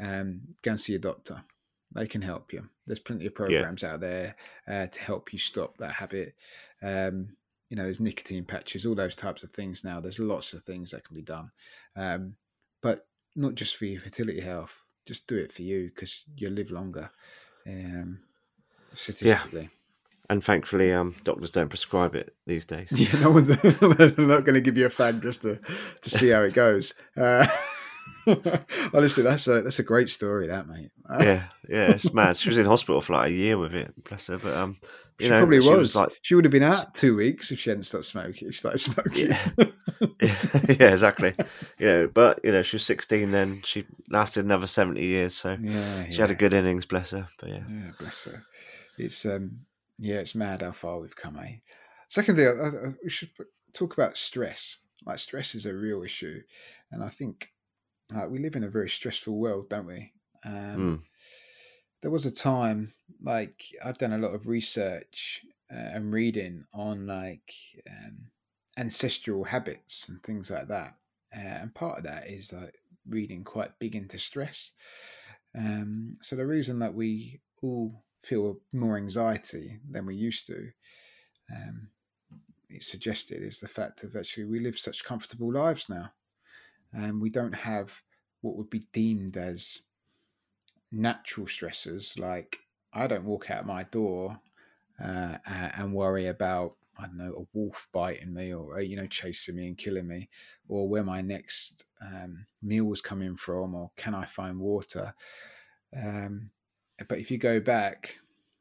um, go and see your doctor. They can help you. There's plenty of programs out there uh, to help you stop that habit. Um, you know, there's nicotine patches, all those types of things now. There's lots of things that can be done, um, but not just for your fertility health. Just do it for you because you'll live longer. Um, statistically, And thankfully, um, doctors don't prescribe it these days. yeah. no one's not going to give you a fag just to to see how it goes. Uh, honestly, that's a that's a great story, that mate. yeah, yeah, it's mad. She was in hospital for like a year with it, bless her. But um, you she know, probably she was. like, She would have been out two weeks if she hadn't stopped smoking. She started smoking. Yeah. yeah, yeah, exactly. You know, but you know, she was sixteen then. She lasted another seventy years, so yeah, she had a good innings, bless her. But yeah, Yeah, bless her. It's um, yeah, it's mad how far we've come. Eh. Second thing, I, I, we should talk about stress. Like stress is a real issue, and I think like we live in a very stressful world, don't we? Um, Mm. There was a time, like I've done a lot of research uh, and reading on like um, ancestral habits and things like that, uh, and part of that is like reading quite big into stress. Um, so the reason that we all feel more anxiety than we used to, um, it's suggested, is the fact of actually we live such comfortable lives now, and we don't have what would be deemed as natural stressors. Like I don't walk out my door uh, and worry about I don't know a wolf biting me or you know chasing me and killing me, or where my next um, meal was coming from, or can I find water? Um, but if you go back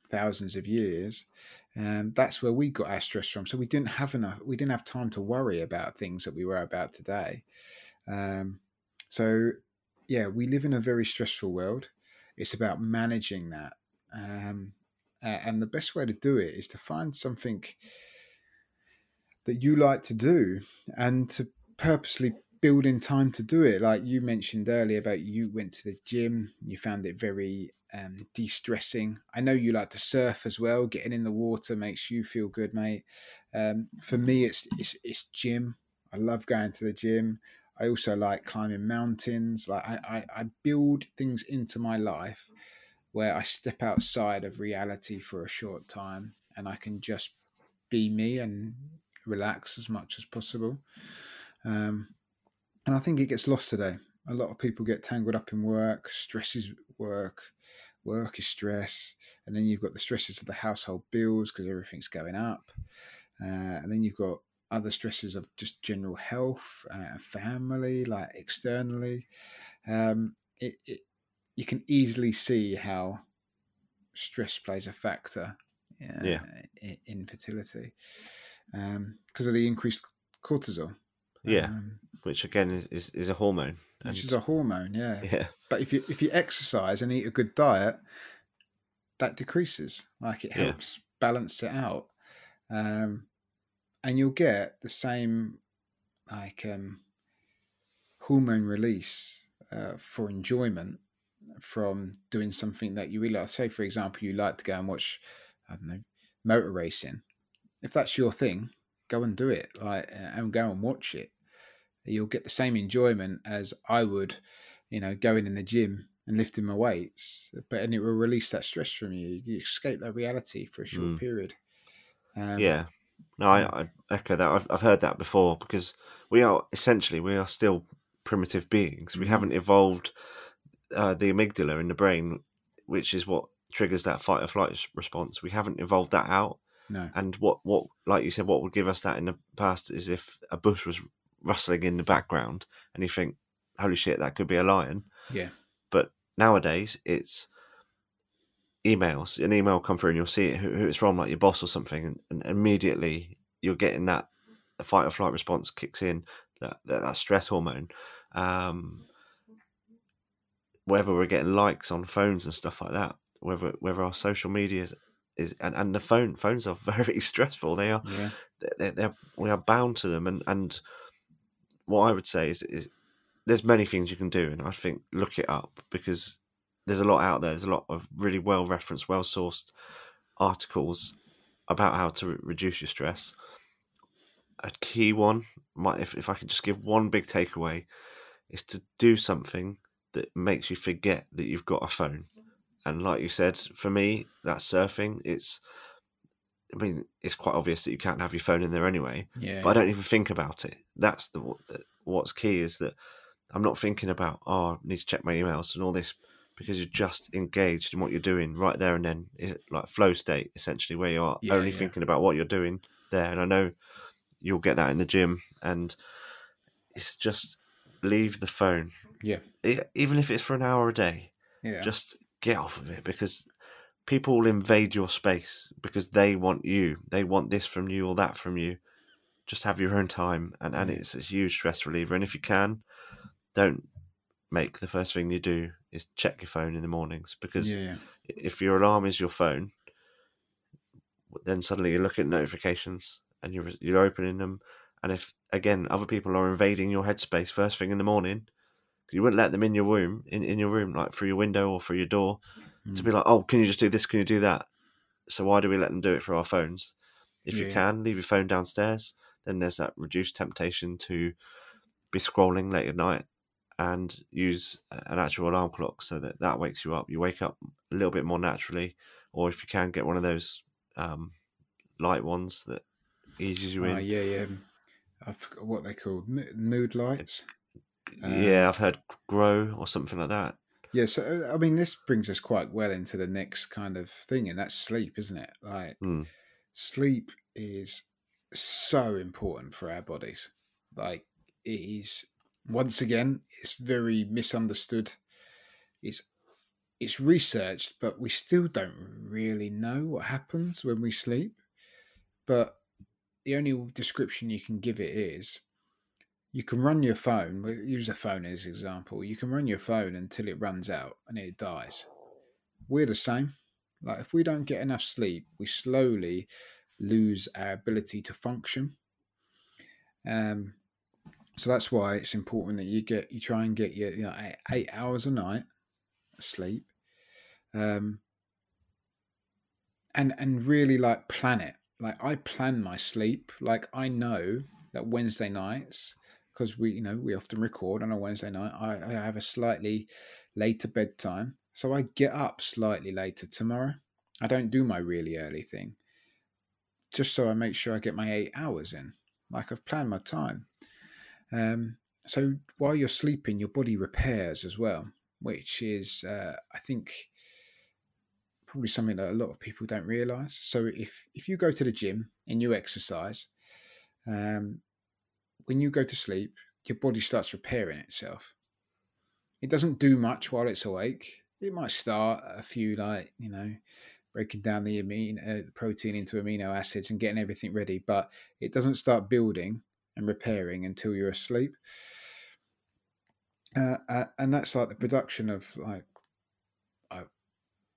thousands of years, um, that's where we got our stress from. So we didn't have enough. We didn't have time to worry about things that we were about today. Um, so yeah, we live in a very stressful world. It's about managing that, um, and the best way to do it is to find something that you like to do and to purposely build in time to do it. Like you mentioned earlier about you went to the gym, you found it very um, de-stressing. I know you like to surf as well. Getting in the water makes you feel good, mate. Um, for me, it's, it's it's gym. I love going to the gym. I also like climbing mountains. Like I, I, I build things into my life where I step outside of reality for a short time and I can just be me and relax as much as possible. Um, and I think it gets lost today. A lot of people get tangled up in work, stress is work, work is stress, and then you've got the stresses of the household bills because everything's going up, uh, and then you've got other stresses of just general health, uh, family, like externally. Um, it, it you can easily see how stress plays a factor uh, Yeah. in, in fertility because of the increased cortisol. yeah, Um, which again is, is, is a hormone. which is a hormone, yeah. yeah, But if you if you exercise and eat a good diet, that decreases. Like it Yeah. helps balance it out, um, and you'll get the same like um, hormone release uh, for enjoyment from doing something that you really like. Say, for example, you like to go and watch, I don't know, motor racing. If that's your thing, go and do it. Like, and go and watch it. You'll get the same enjoyment as I would, you know, going in the gym and lifting my weights. But and it will release that stress from you. You escape that reality for a short Mm. period. Um, yeah. No, I, I echo that. I've, I've heard that before because we are essentially we are still primitive beings. We Mhm. haven't evolved uh, the amygdala in the brain, which is what triggers that fight or flight response. We haven't evolved that out. No. And what, what, like you said, what would give us that in the past is if a bush was rustling in the background, and you think, "Holy shit, that could be a lion." Yeah. But nowadays, it's emails. An email come through, and you'll see it, who, who it's from, like your boss or something, and, and immediately you're getting that the fight or flight response kicks in, that that, that stress hormone. Um, whether we're getting likes on phones and stuff like that, whether whether our social media is, is and, and the phone phones are very stressful. They are Yeah. they're, they're, we are bound to them and and what i would say is is there's many things you can do and i think look it up because there's a lot out there there's a lot of really well referenced well sourced articles about how to re- reduce your stress a key one might if, if i could just give one big takeaway is to do something that makes you forget that you've got a phone and like you said for me that's surfing it's I mean, it's quite obvious that you can't have your phone in there anyway, Yeah. but I don't even think about it. That's the what's key is that I'm not thinking about oh, I need to check my emails and all this because you're just engaged in what you're doing right there and then, It- like flow state essentially, where you are Yeah, only yeah. thinking about what you're doing there. And I know you'll get that in the gym, and it's just leave the phone, Yeah. Even if it's for an hour a day Yeah. just get off of it because people will invade your space because they want you they want this from you or that from you just have your own time and, and it's a huge stress reliever and if you can don't make the first thing you do is check your phone in the mornings because yeah. if your alarm is your phone then suddenly you look at notifications and you're you're opening them and if again other people are invading your headspace first thing in the morning you wouldn't let them in your room in, in your room like through your window or through your door to Mm. be like oh can you just do this? Can you do that? So why do we let them do it for our phones? If you can leave your phone downstairs then there's that reduced temptation to be scrolling late at night and use an actual alarm clock so that that wakes you up you wake up a little bit more naturally or if you can get one of those um, light ones that eases you Ah, in yeah, yeah. I forgot what they called mood lights. um, yeah i've heard grow or something like that Yeah, so uh, I mean, this brings us quite well into the next kind of thing, and that's sleep, isn't it? Like, Hmm. sleep is so important for our bodies. Like, it is once again, it's very misunderstood. It's it's researched, but we still don't really know what happens when we sleep. But the only description you can give it is you can run your phone, we'll use a phone as an example. You can run your phone until it runs out and it dies. We're the same. Like if we don't get enough sleep, we slowly lose our ability to function. Um, so that's why it's important that you get you try and get your you know eight, hours a night sleep, um, and and really like plan it. Like I plan my sleep. Like I know that Wednesday nights because we you know we often record on a Wednesday night. I, I have a slightly later bedtime, so I get up slightly later tomorrow. I don't do my really early thing, just so I make sure I get my eight hours in. Like I've planned my time. Um, so while you're sleeping, your body repairs as well, which is uh, I think probably something that a lot of people don't realize. So if if you go to the gym and you exercise, um, when you go to sleep, your body starts repairing itself. It doesn't do much while it's awake. It might start a few like you know breaking down the amino uh, protein into amino acids and getting everything ready, but it doesn't start building and repairing until you're asleep. Uh, uh, and that's like the production of like uh,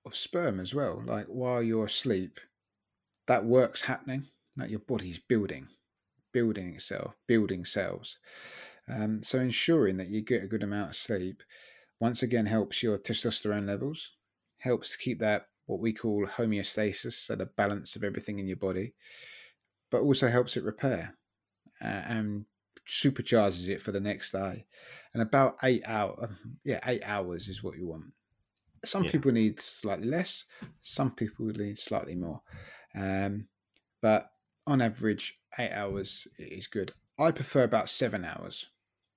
of sperm as well. Like while you're asleep, that work's happening. Like your body's building, building itself, building cells. Um, so ensuring that you get a good amount of sleep once again helps your testosterone levels, helps to keep that what we call homeostasis, so the balance of everything in your body, but also helps it repair uh, and supercharges it for the next day. And about eight hour, yeah, eight hours is what you want. Some Yeah. people need slightly less, some people need slightly more, um, but on average, eight hours is good. I prefer about seven hours,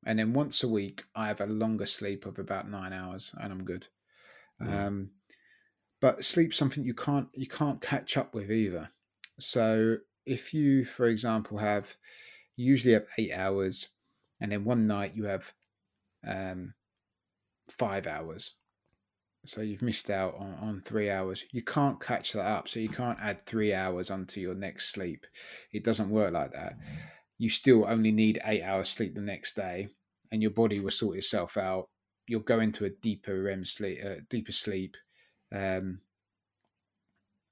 and then once a week I have a longer sleep of about nine hours, and I'm good. Mm. Um, but sleep's something you can't you can't catch up with either. So if you, for example, have you usually have eight hours, and then one night you have um, five hours. So you've missed out on, on three hours. You can't catch that up. So you can't add three hours onto your next sleep. It doesn't work like that. You still only need eight hours sleep the next day, and your body will sort itself out. You'll go into a deeper REM sleep, uh, deeper sleep, um,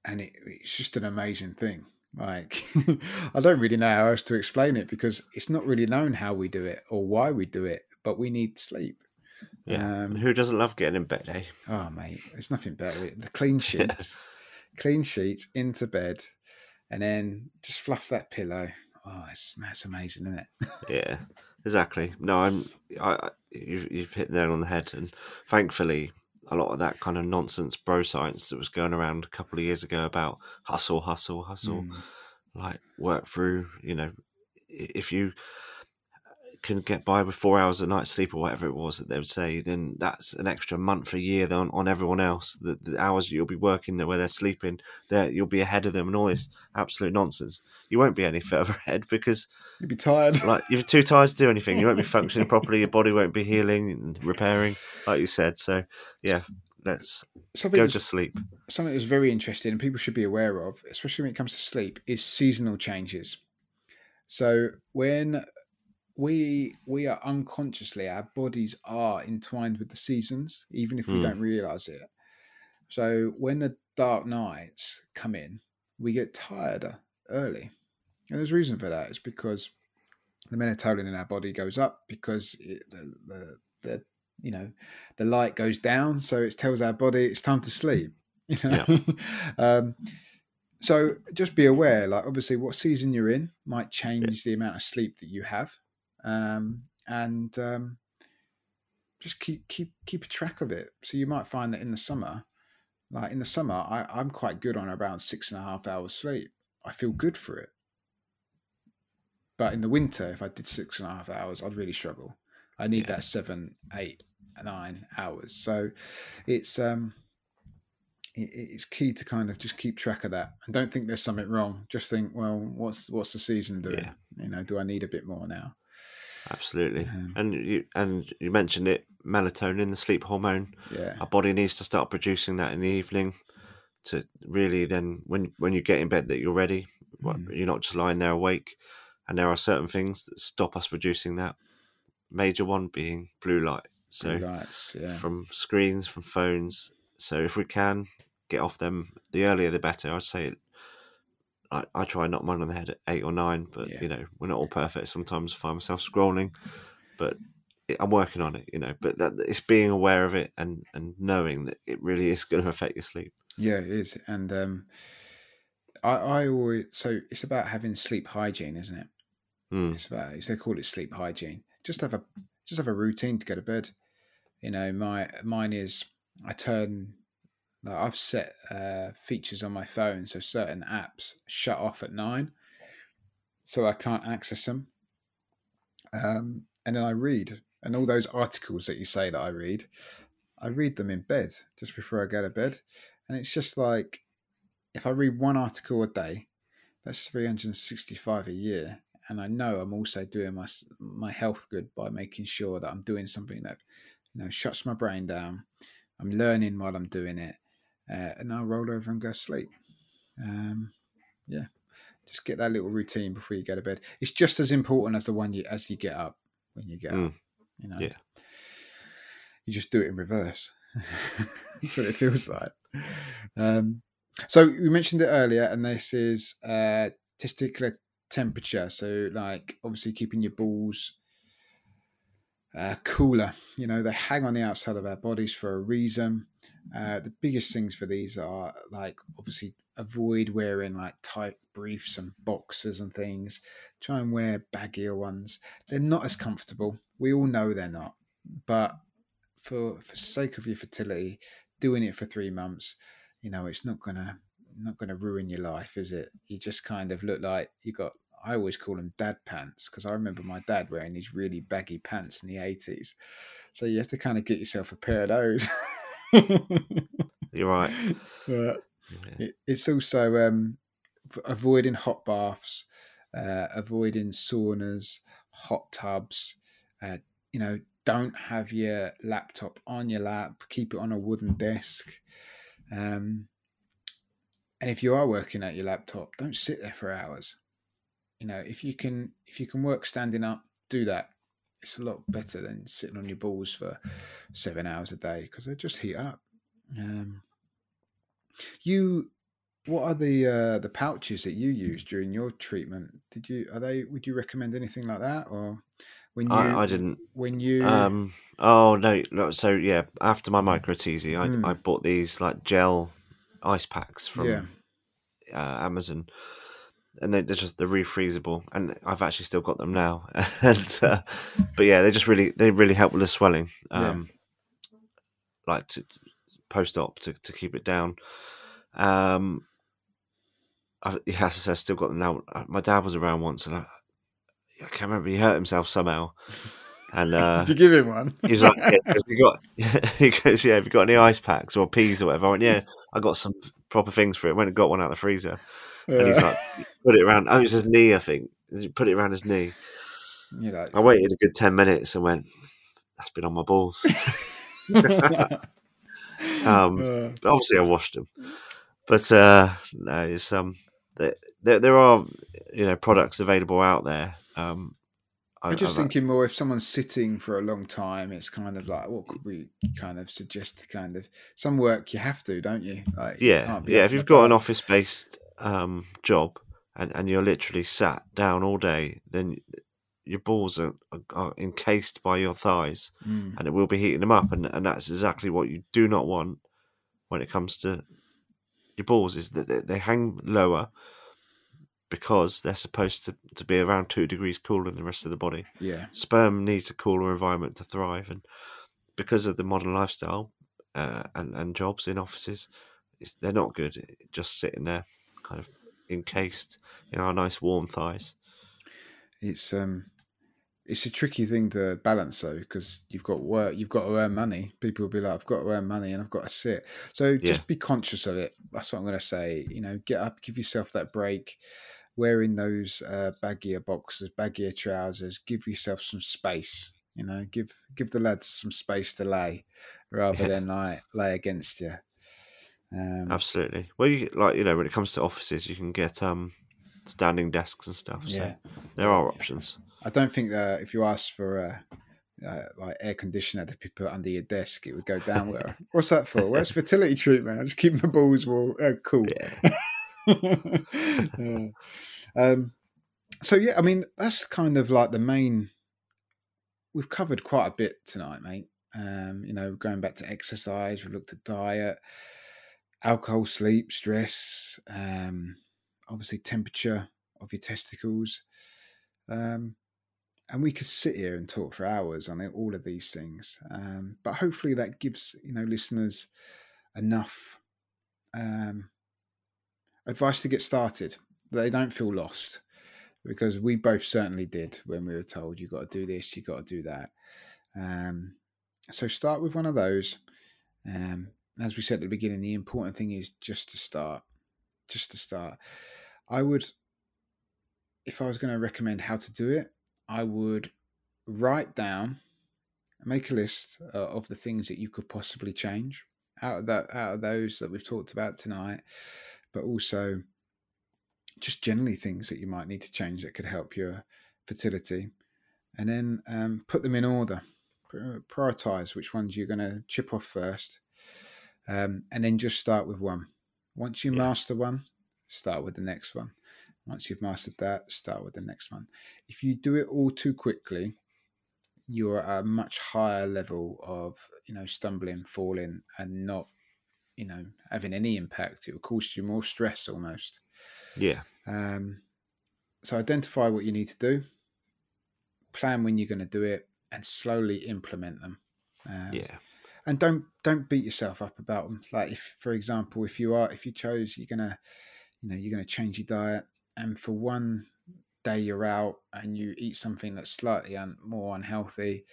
and it, it's just an amazing thing. Like I don't really know how else to explain it because it's not really known how we do it or why we do it, but we need sleep. Yeah. Um, Who doesn't love getting in bed, eh? Oh mate, there's nothing better. The clean sheets, clean sheets into bed, and then just fluff that pillow. Oh, it's that's amazing, isn't it? Yeah, exactly. No, I'm. I, I you've you've hit the nail on the head, and thankfully, a lot of that kind of nonsense bro science that was going around a couple of years ago about hustle, hustle, hustle, Mm. like work through. You know, if you can get by with four hours a night sleep or whatever it was that they would say, then that's an extra month a year on, on everyone else. The, the hours you'll be working where they're sleeping, there you'll be ahead of them, and all this absolute nonsense. You won't be any further ahead because You'd be tired. like you're too tired to do anything. You won't be functioning properly. Your body won't be healing and repairing, like you said. So yeah, let's something, go to sleep. something that's very interesting and people should be aware of, especially when it comes to sleep, is seasonal changes. So when we we are unconsciously, our bodies are entwined with the seasons, even if we Mm. don't realize it. So when the dark nights come in, we get tireder early. And there's a reason for that. It's because the melatonin in our body goes up because it, the, the, the you know the light goes down, so it tells our body it's time to sleep. You know, um, so just be aware. Like obviously, what season you're in might change the amount of sleep that you have, um, and um, just keep keep keep a track of it. So you might find that in the summer, like in the summer, I, I'm quite good on around six and a half hours sleep. I feel good for it. But in the winter, if I did six and a half hours, I'd really struggle. I need Yeah. that seven, eight, nine hours. So it's um it, it's key to kind of just keep track of that and don't think there's something wrong. Just think, well, what's what's the season doing? Yeah. You know, do I need a bit more now? Absolutely. Um, And you and you mentioned it, melatonin, the sleep hormone. Yeah. Our body needs to start producing that in the evening to really then when when you get in bed that you're ready. Mm. You're not just lying there awake. And there are certain things that stop us producing that. Major one being blue light. So Blue lights, yeah. from screens, from phones. So if we can get off them, the earlier the better. I'd say. I, I try and knock mine on the head at eight or nine, but Yeah. you know we're not all perfect. Sometimes I find myself scrolling, but it, I'm working on it. You know, but that it's being aware of it and and knowing that it really is going to affect your sleep. Yeah, it is. And um I, I always so it's about having sleep hygiene, isn't it? Mm, It's about it's they call it sleep hygiene. Just have a just have a routine to go to bed. You know, my mine is I turn like I've set uh, features on my phone so certain apps shut off at nine, so I can't access them. Um, and then I read, and all those articles that you say that I read, I read them in bed just before I go to bed, and it's just like if I read one article a day, that's three hundred and sixty-five a year, and I know I'm also doing my my health good by making sure that I'm doing something that you know shuts my brain down. I'm learning while I'm doing it, uh, and I'll roll over and go sleep. Um, yeah, just get that little routine before you go to bed. It's just as important as the one you as you get up when you get Mm. up. You know, Yeah. you just do it in reverse. That's what it feels like. Um, so we mentioned it earlier, and this is uh, testicular temperature. So, like, obviously, keeping your balls uh, cooler. You know, they hang on the outside of our bodies for a reason. Uh, the biggest things for these are like obviously avoid wearing like tight briefs and boxers and things. Try and wear baggier ones. They're not as comfortable. We all know they're not, but for for sake of your fertility, doing it for three months, you know, it's not gonna not gonna ruin your life, is it? You just kind of look like you got I always call them dad pants because I remember my dad wearing these really baggy pants in the 80s. So you have to kind of get yourself a pair of those. You're right. But it, it's also um, avoiding hot baths, uh, avoiding saunas, hot tubs. Uh, you know, don't have your laptop on your lap. Keep it on a wooden desk. Um, and if you are working at your laptop, don't sit there for hours you know if you can if you can work standing up do that. It's a lot better than sitting on your balls for seven hours a day because they just heat up. Um, you what are the uh, the pouches that you use during your treatment? Did you are they would you recommend anything like that or when you I, I didn't. when you um oh no, no so yeah after my micro-TESE I, mm. I bought these like gel ice packs from yeah. uh, amazon and they're just they're refreezable, and I've actually still got them now. and uh, but yeah, they just really they really help with the swelling, um, yeah. like to, to post op to, to keep it down. Um, I, as I said, still got them now. Uh, my dad was around once, and I, I can't remember. He hurt himself somehow. And uh, did you give him one? He's like, yeah, he got. he goes, yeah. Have you got any ice packs or peas or whatever? I went, yeah. I got some proper things for it. Went and got one out of the freezer. And he's like, put it around. Oh, it's his knee, I think. Put it around his knee. You know, I waited a good ten minutes and went. That's been on my balls. um, uh. obviously, I washed them, but uh, no, it's um, there, there are you know products available out there. Um, I, am just thinking more if someone's sitting for a long time, it's kind of like what could we kind of suggest? Kind of some work you have to, don't you? Like, yeah, you yeah. If you've got an office based um, job and, and you're literally sat down all day, then your balls are, are encased by your thighs mm. and it will be heating them up. And, and that's exactly what you do not want when it comes to your balls is that they, they hang lower because they're supposed to, to be around two degrees cooler than the rest of the body. Yeah. Sperm needs a cooler environment to thrive. And because of the modern lifestyle uh, and, and jobs in offices, they're not good just sitting there kind of encased in our nice warm thighs. It's um, it's a tricky thing to balance though because you've got work, you've got to earn money. People will be like, "I've got to earn money and I've got to sit." So just yeah. be conscious of it. That's what I'm going to say. You know, get up, give yourself that break. Wearing those uh, baggier boxers, baggier trousers, give yourself some space. You know, give give the lads some space to lay rather yeah. than like lay against you. Um, Absolutely. Well, you like you know when it comes to offices, you can get um standing desks and stuff. So yeah. there are options. I don't think that if you ask for uh, uh, like air conditioner to be put under your desk, it would go down. Where what's that for? Where's fertility treatment? I just keep my balls warm. Uh, cool. Yeah. um, so yeah, I mean that's kind of like the main. We've covered quite a bit tonight, mate. Um, you know, going back to exercise, we looked at diet alcohol, sleep, stress, um, obviously temperature of your testicles. Um, and we could sit here and talk for hours on it, all of these things. Um, but hopefully that gives you know listeners enough um, advice to get started. They don't feel lost because we both certainly did when we were told you got to do this, you got to do that. Um, so start with one of those. Um, as we said at the beginning, the important thing is just to start. Just to start. I would, if I was going to recommend how to do it, I would write down, make a list uh, of the things that you could possibly change out of that, out of those that we've talked about tonight, but also just generally things that you might need to change that could help your fertility, and then um, put them in order. Prioritize which ones you're going to chip off first um, and then just start with one. Once you yeah. master one, start with the next one. Once you've mastered that, start with the next one. If you do it all too quickly, you're at a much higher level of you know stumbling, falling, and not you know having any impact. It will cause you more stress almost. Yeah. Um, so identify what you need to do, plan when you're going to do it, and slowly implement them. Um, Yeah. And don't don't beat yourself up about them. Like if, for example, if you are if you chose you're gonna, you know, you're gonna change your diet, and for one day you're out and you eat something that's slightly un, more unhealthy,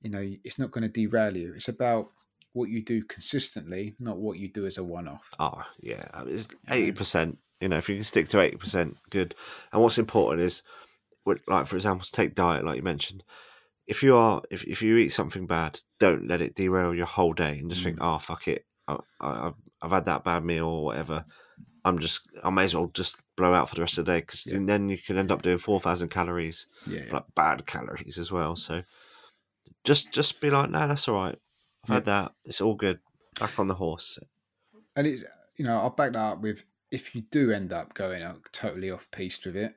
you know, it's not going to derail you. It's about what you do consistently, not what you do as a one-off. Oh, yeah. It's eighty percent. You know, if you can stick to eighty percent, good. And what's important is, like for example, to take diet, like you mentioned. If you are, if, if you eat something bad, don't let it derail your whole day, and just think, oh fuck it, I, I, I've- I've had that bad meal or whatever. I'm just, I may as well just blow out for the rest of the day because Yeah. then you can end up doing four thousand calories, Yeah, like bad calories as well. So just, just be like, no, that's all right. I've had that. It's all good. Back on the horse. and it's you know I'll back that up with if you do end up going out totally off piste with it,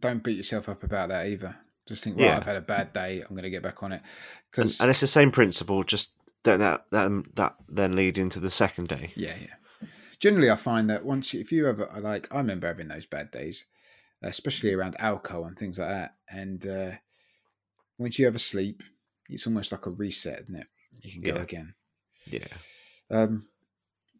don't beat yourself up about that either. Just think, right, Yeah. I've had a bad day. I'm going to get back on it And, because and it's the same principle. Just don't that that that then lead into the second day. yeah, yeah. Generally, I find that once if you ever like, I remember having those bad days, especially around alcohol and things like that. And uh, once you have a sleep, it's almost like a reset, isn't it? You can go Yeah. again. Yeah. Um,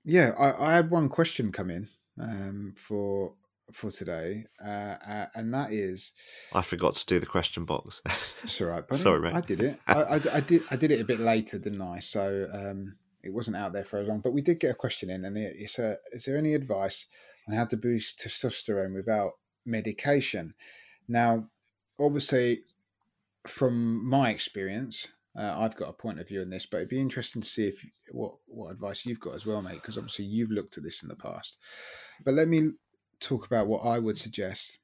yeah, I, I had one question come in um, for for today, uh, uh, and that is, I forgot to do the question box. it's all right, buddy. Sorry, mate. I did it. I, I, I did. I did it a bit later, didn't I? So um, it wasn't out there for as long. But we did get a question in, and it, it's a. Is there any advice on how to boost testosterone without medication? Now, obviously, from my experience, uh, I've got a point of view on this, but it'd be interesting to see if what what advice you've got as well, mate. Because obviously you've looked at this in the past. But let me talk about what I would suggest.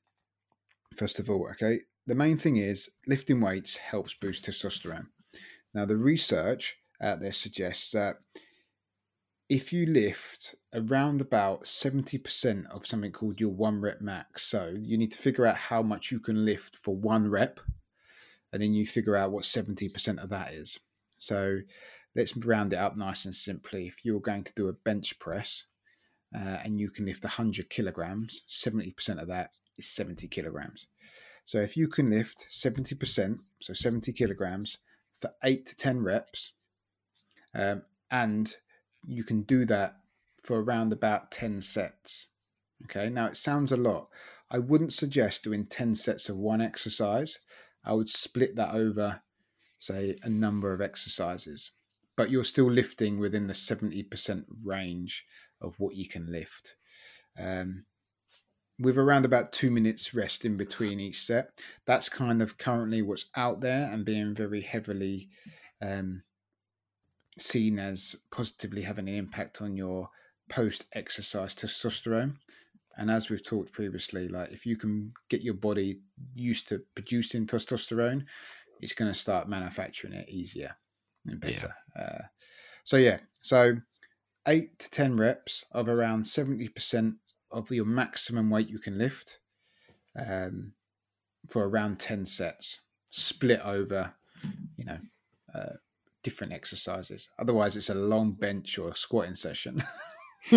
First of all, okay, the main thing is lifting weights helps boost testosterone. Now, the research out there suggests that if you lift around about 70% of something called your one rep max, so you need to figure out how much you can lift for one rep, and then you figure out what 70% of that is. So let's round it up nice and simply. If you're going to do a bench press uh, and you can lift 100 kilograms, 70% of that is 70 kilograms. So if you can lift 70%, so 70 kilograms for eight to 10 reps, um, and you can do that for around about 10 sets. Okay, now it sounds a lot. I wouldn't suggest doing 10 sets of one exercise. I would split that over, say, a number of exercises, but you're still lifting within the 70% range of what you can lift. Um, with around about two minutes rest in between each set. That's kind of currently what's out there and being very heavily um, seen as positively having an impact on your post exercise testosterone. And as we've talked previously, like if you can get your body used to producing testosterone, it's going to start manufacturing it easier and Yeah. better. Uh, so yeah, so eight to ten reps of around seventy percent of your maximum weight you can lift um, for around 10 sets split over you know uh, different exercises otherwise it's a long bench or squatting session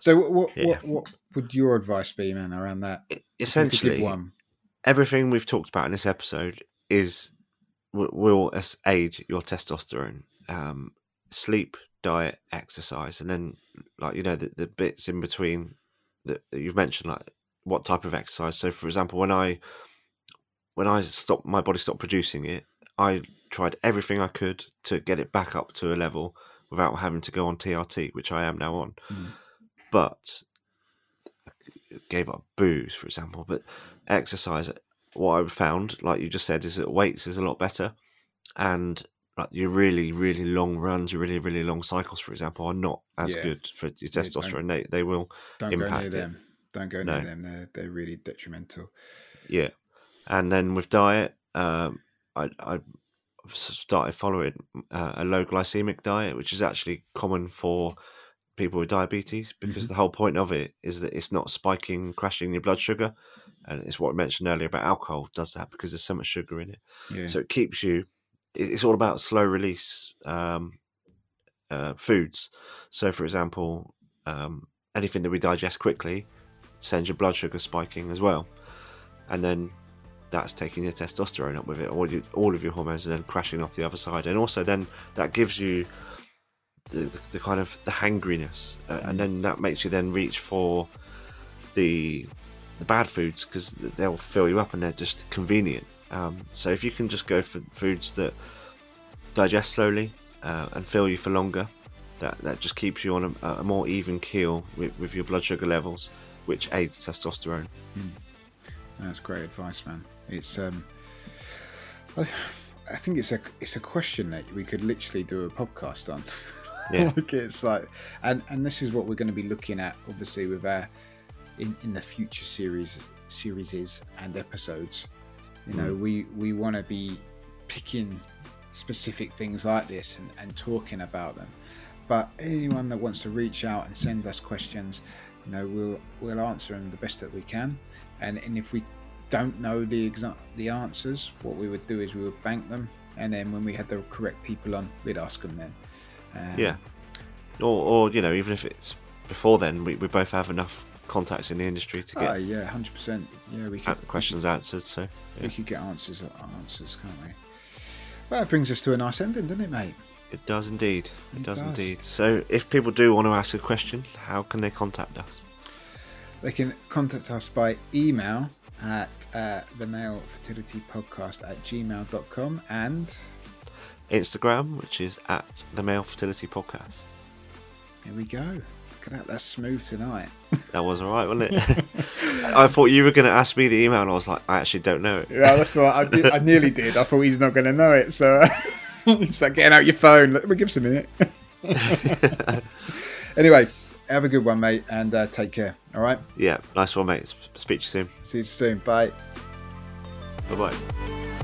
so what what, Yeah. what what would your advice be man around that If you could give Essentially, one everything we've talked about in this episode is will, will aid your testosterone. Um, sleep, diet, exercise, and then like you know the, the bits in between that, that you've mentioned, like what type of exercise. So, for example, when I when I stopped, my body stopped producing it. I tried everything I could to get it back up to a level without having to go on TRT, which I am now on. Mm. But gave up booze, for example. But exercise, what I found, like you just said, is that weights is a lot better, and like your really, really long runs, your really, really long cycles, for example, are not as Yeah. good for your testosterone. They they will, don't go near impact it. them don't go No. near them they're, they're really detrimental yeah. And then with diet, um, I I started following uh, a low glycemic diet, which is actually common for people with diabetes because Mhm. the whole point of it is that it's not spiking, crashing your blood sugar. and it's what I mentioned earlier about alcohol does that because there's so much sugar in it. Yeah. So it keeps you. It's all about slow release um, uh, foods. So, for example, um, anything that we digest quickly sends your blood sugar spiking as well, and then that's taking your testosterone up with it, all, you, all of your hormones, and then crashing off the other side. And also, then that gives you the, the, the kind of the hangriness, uh, and then that makes you then reach for the the bad foods because they'll fill you up and they're just convenient. Um, so if you can just go for foods that digest slowly uh, and fill you for longer, that that just keeps you on a, a more even keel with, with your blood sugar levels, which aids testosterone. That's great advice, man. It's um, I, I think it's a it's a question that we could literally do a podcast on. Yeah. like it's like, and and this is what we're going to be looking at, obviously, with our in in the future series series and episodes. You know, we we want to be picking specific things like this and, and talking about them. But anyone that wants to reach out and send us questions, you know, we'll we'll answer them the best that we can. And and if we don't know the exact the answers, what we would do is we would bank them, and then when we had the correct people on, we'd ask them then. Um, Yeah, or or you know even if it's before then, we, we both have enough contacts in the industry to get Oh yeah, hundred percent. Yeah, we uh, could questions answered. So We yeah, could get answers answers, can't we? Well, that brings us to a nice ending, doesn't it, mate? it does indeed. It, It does, does. indeed. So if people do want to ask a question, how can they contact us? They can contact us by email at uh, the male fertility podcast at gmail.com and Instagram, which is at the Male Fertility Podcast. here we go. Look at that, that's smooth tonight. That was all right, wasn't it? I thought you were going to ask me the email, and I was like, I actually don't know it. Yeah, that's what I did. I nearly did. I thought he's not going to know it, so it's like getting out your phone. Let me give us a minute. anyway, have a good one, mate, and uh, take care. All right, yeah, nice one, mate. Speak to you soon. see you soon. Bye. Bye bye.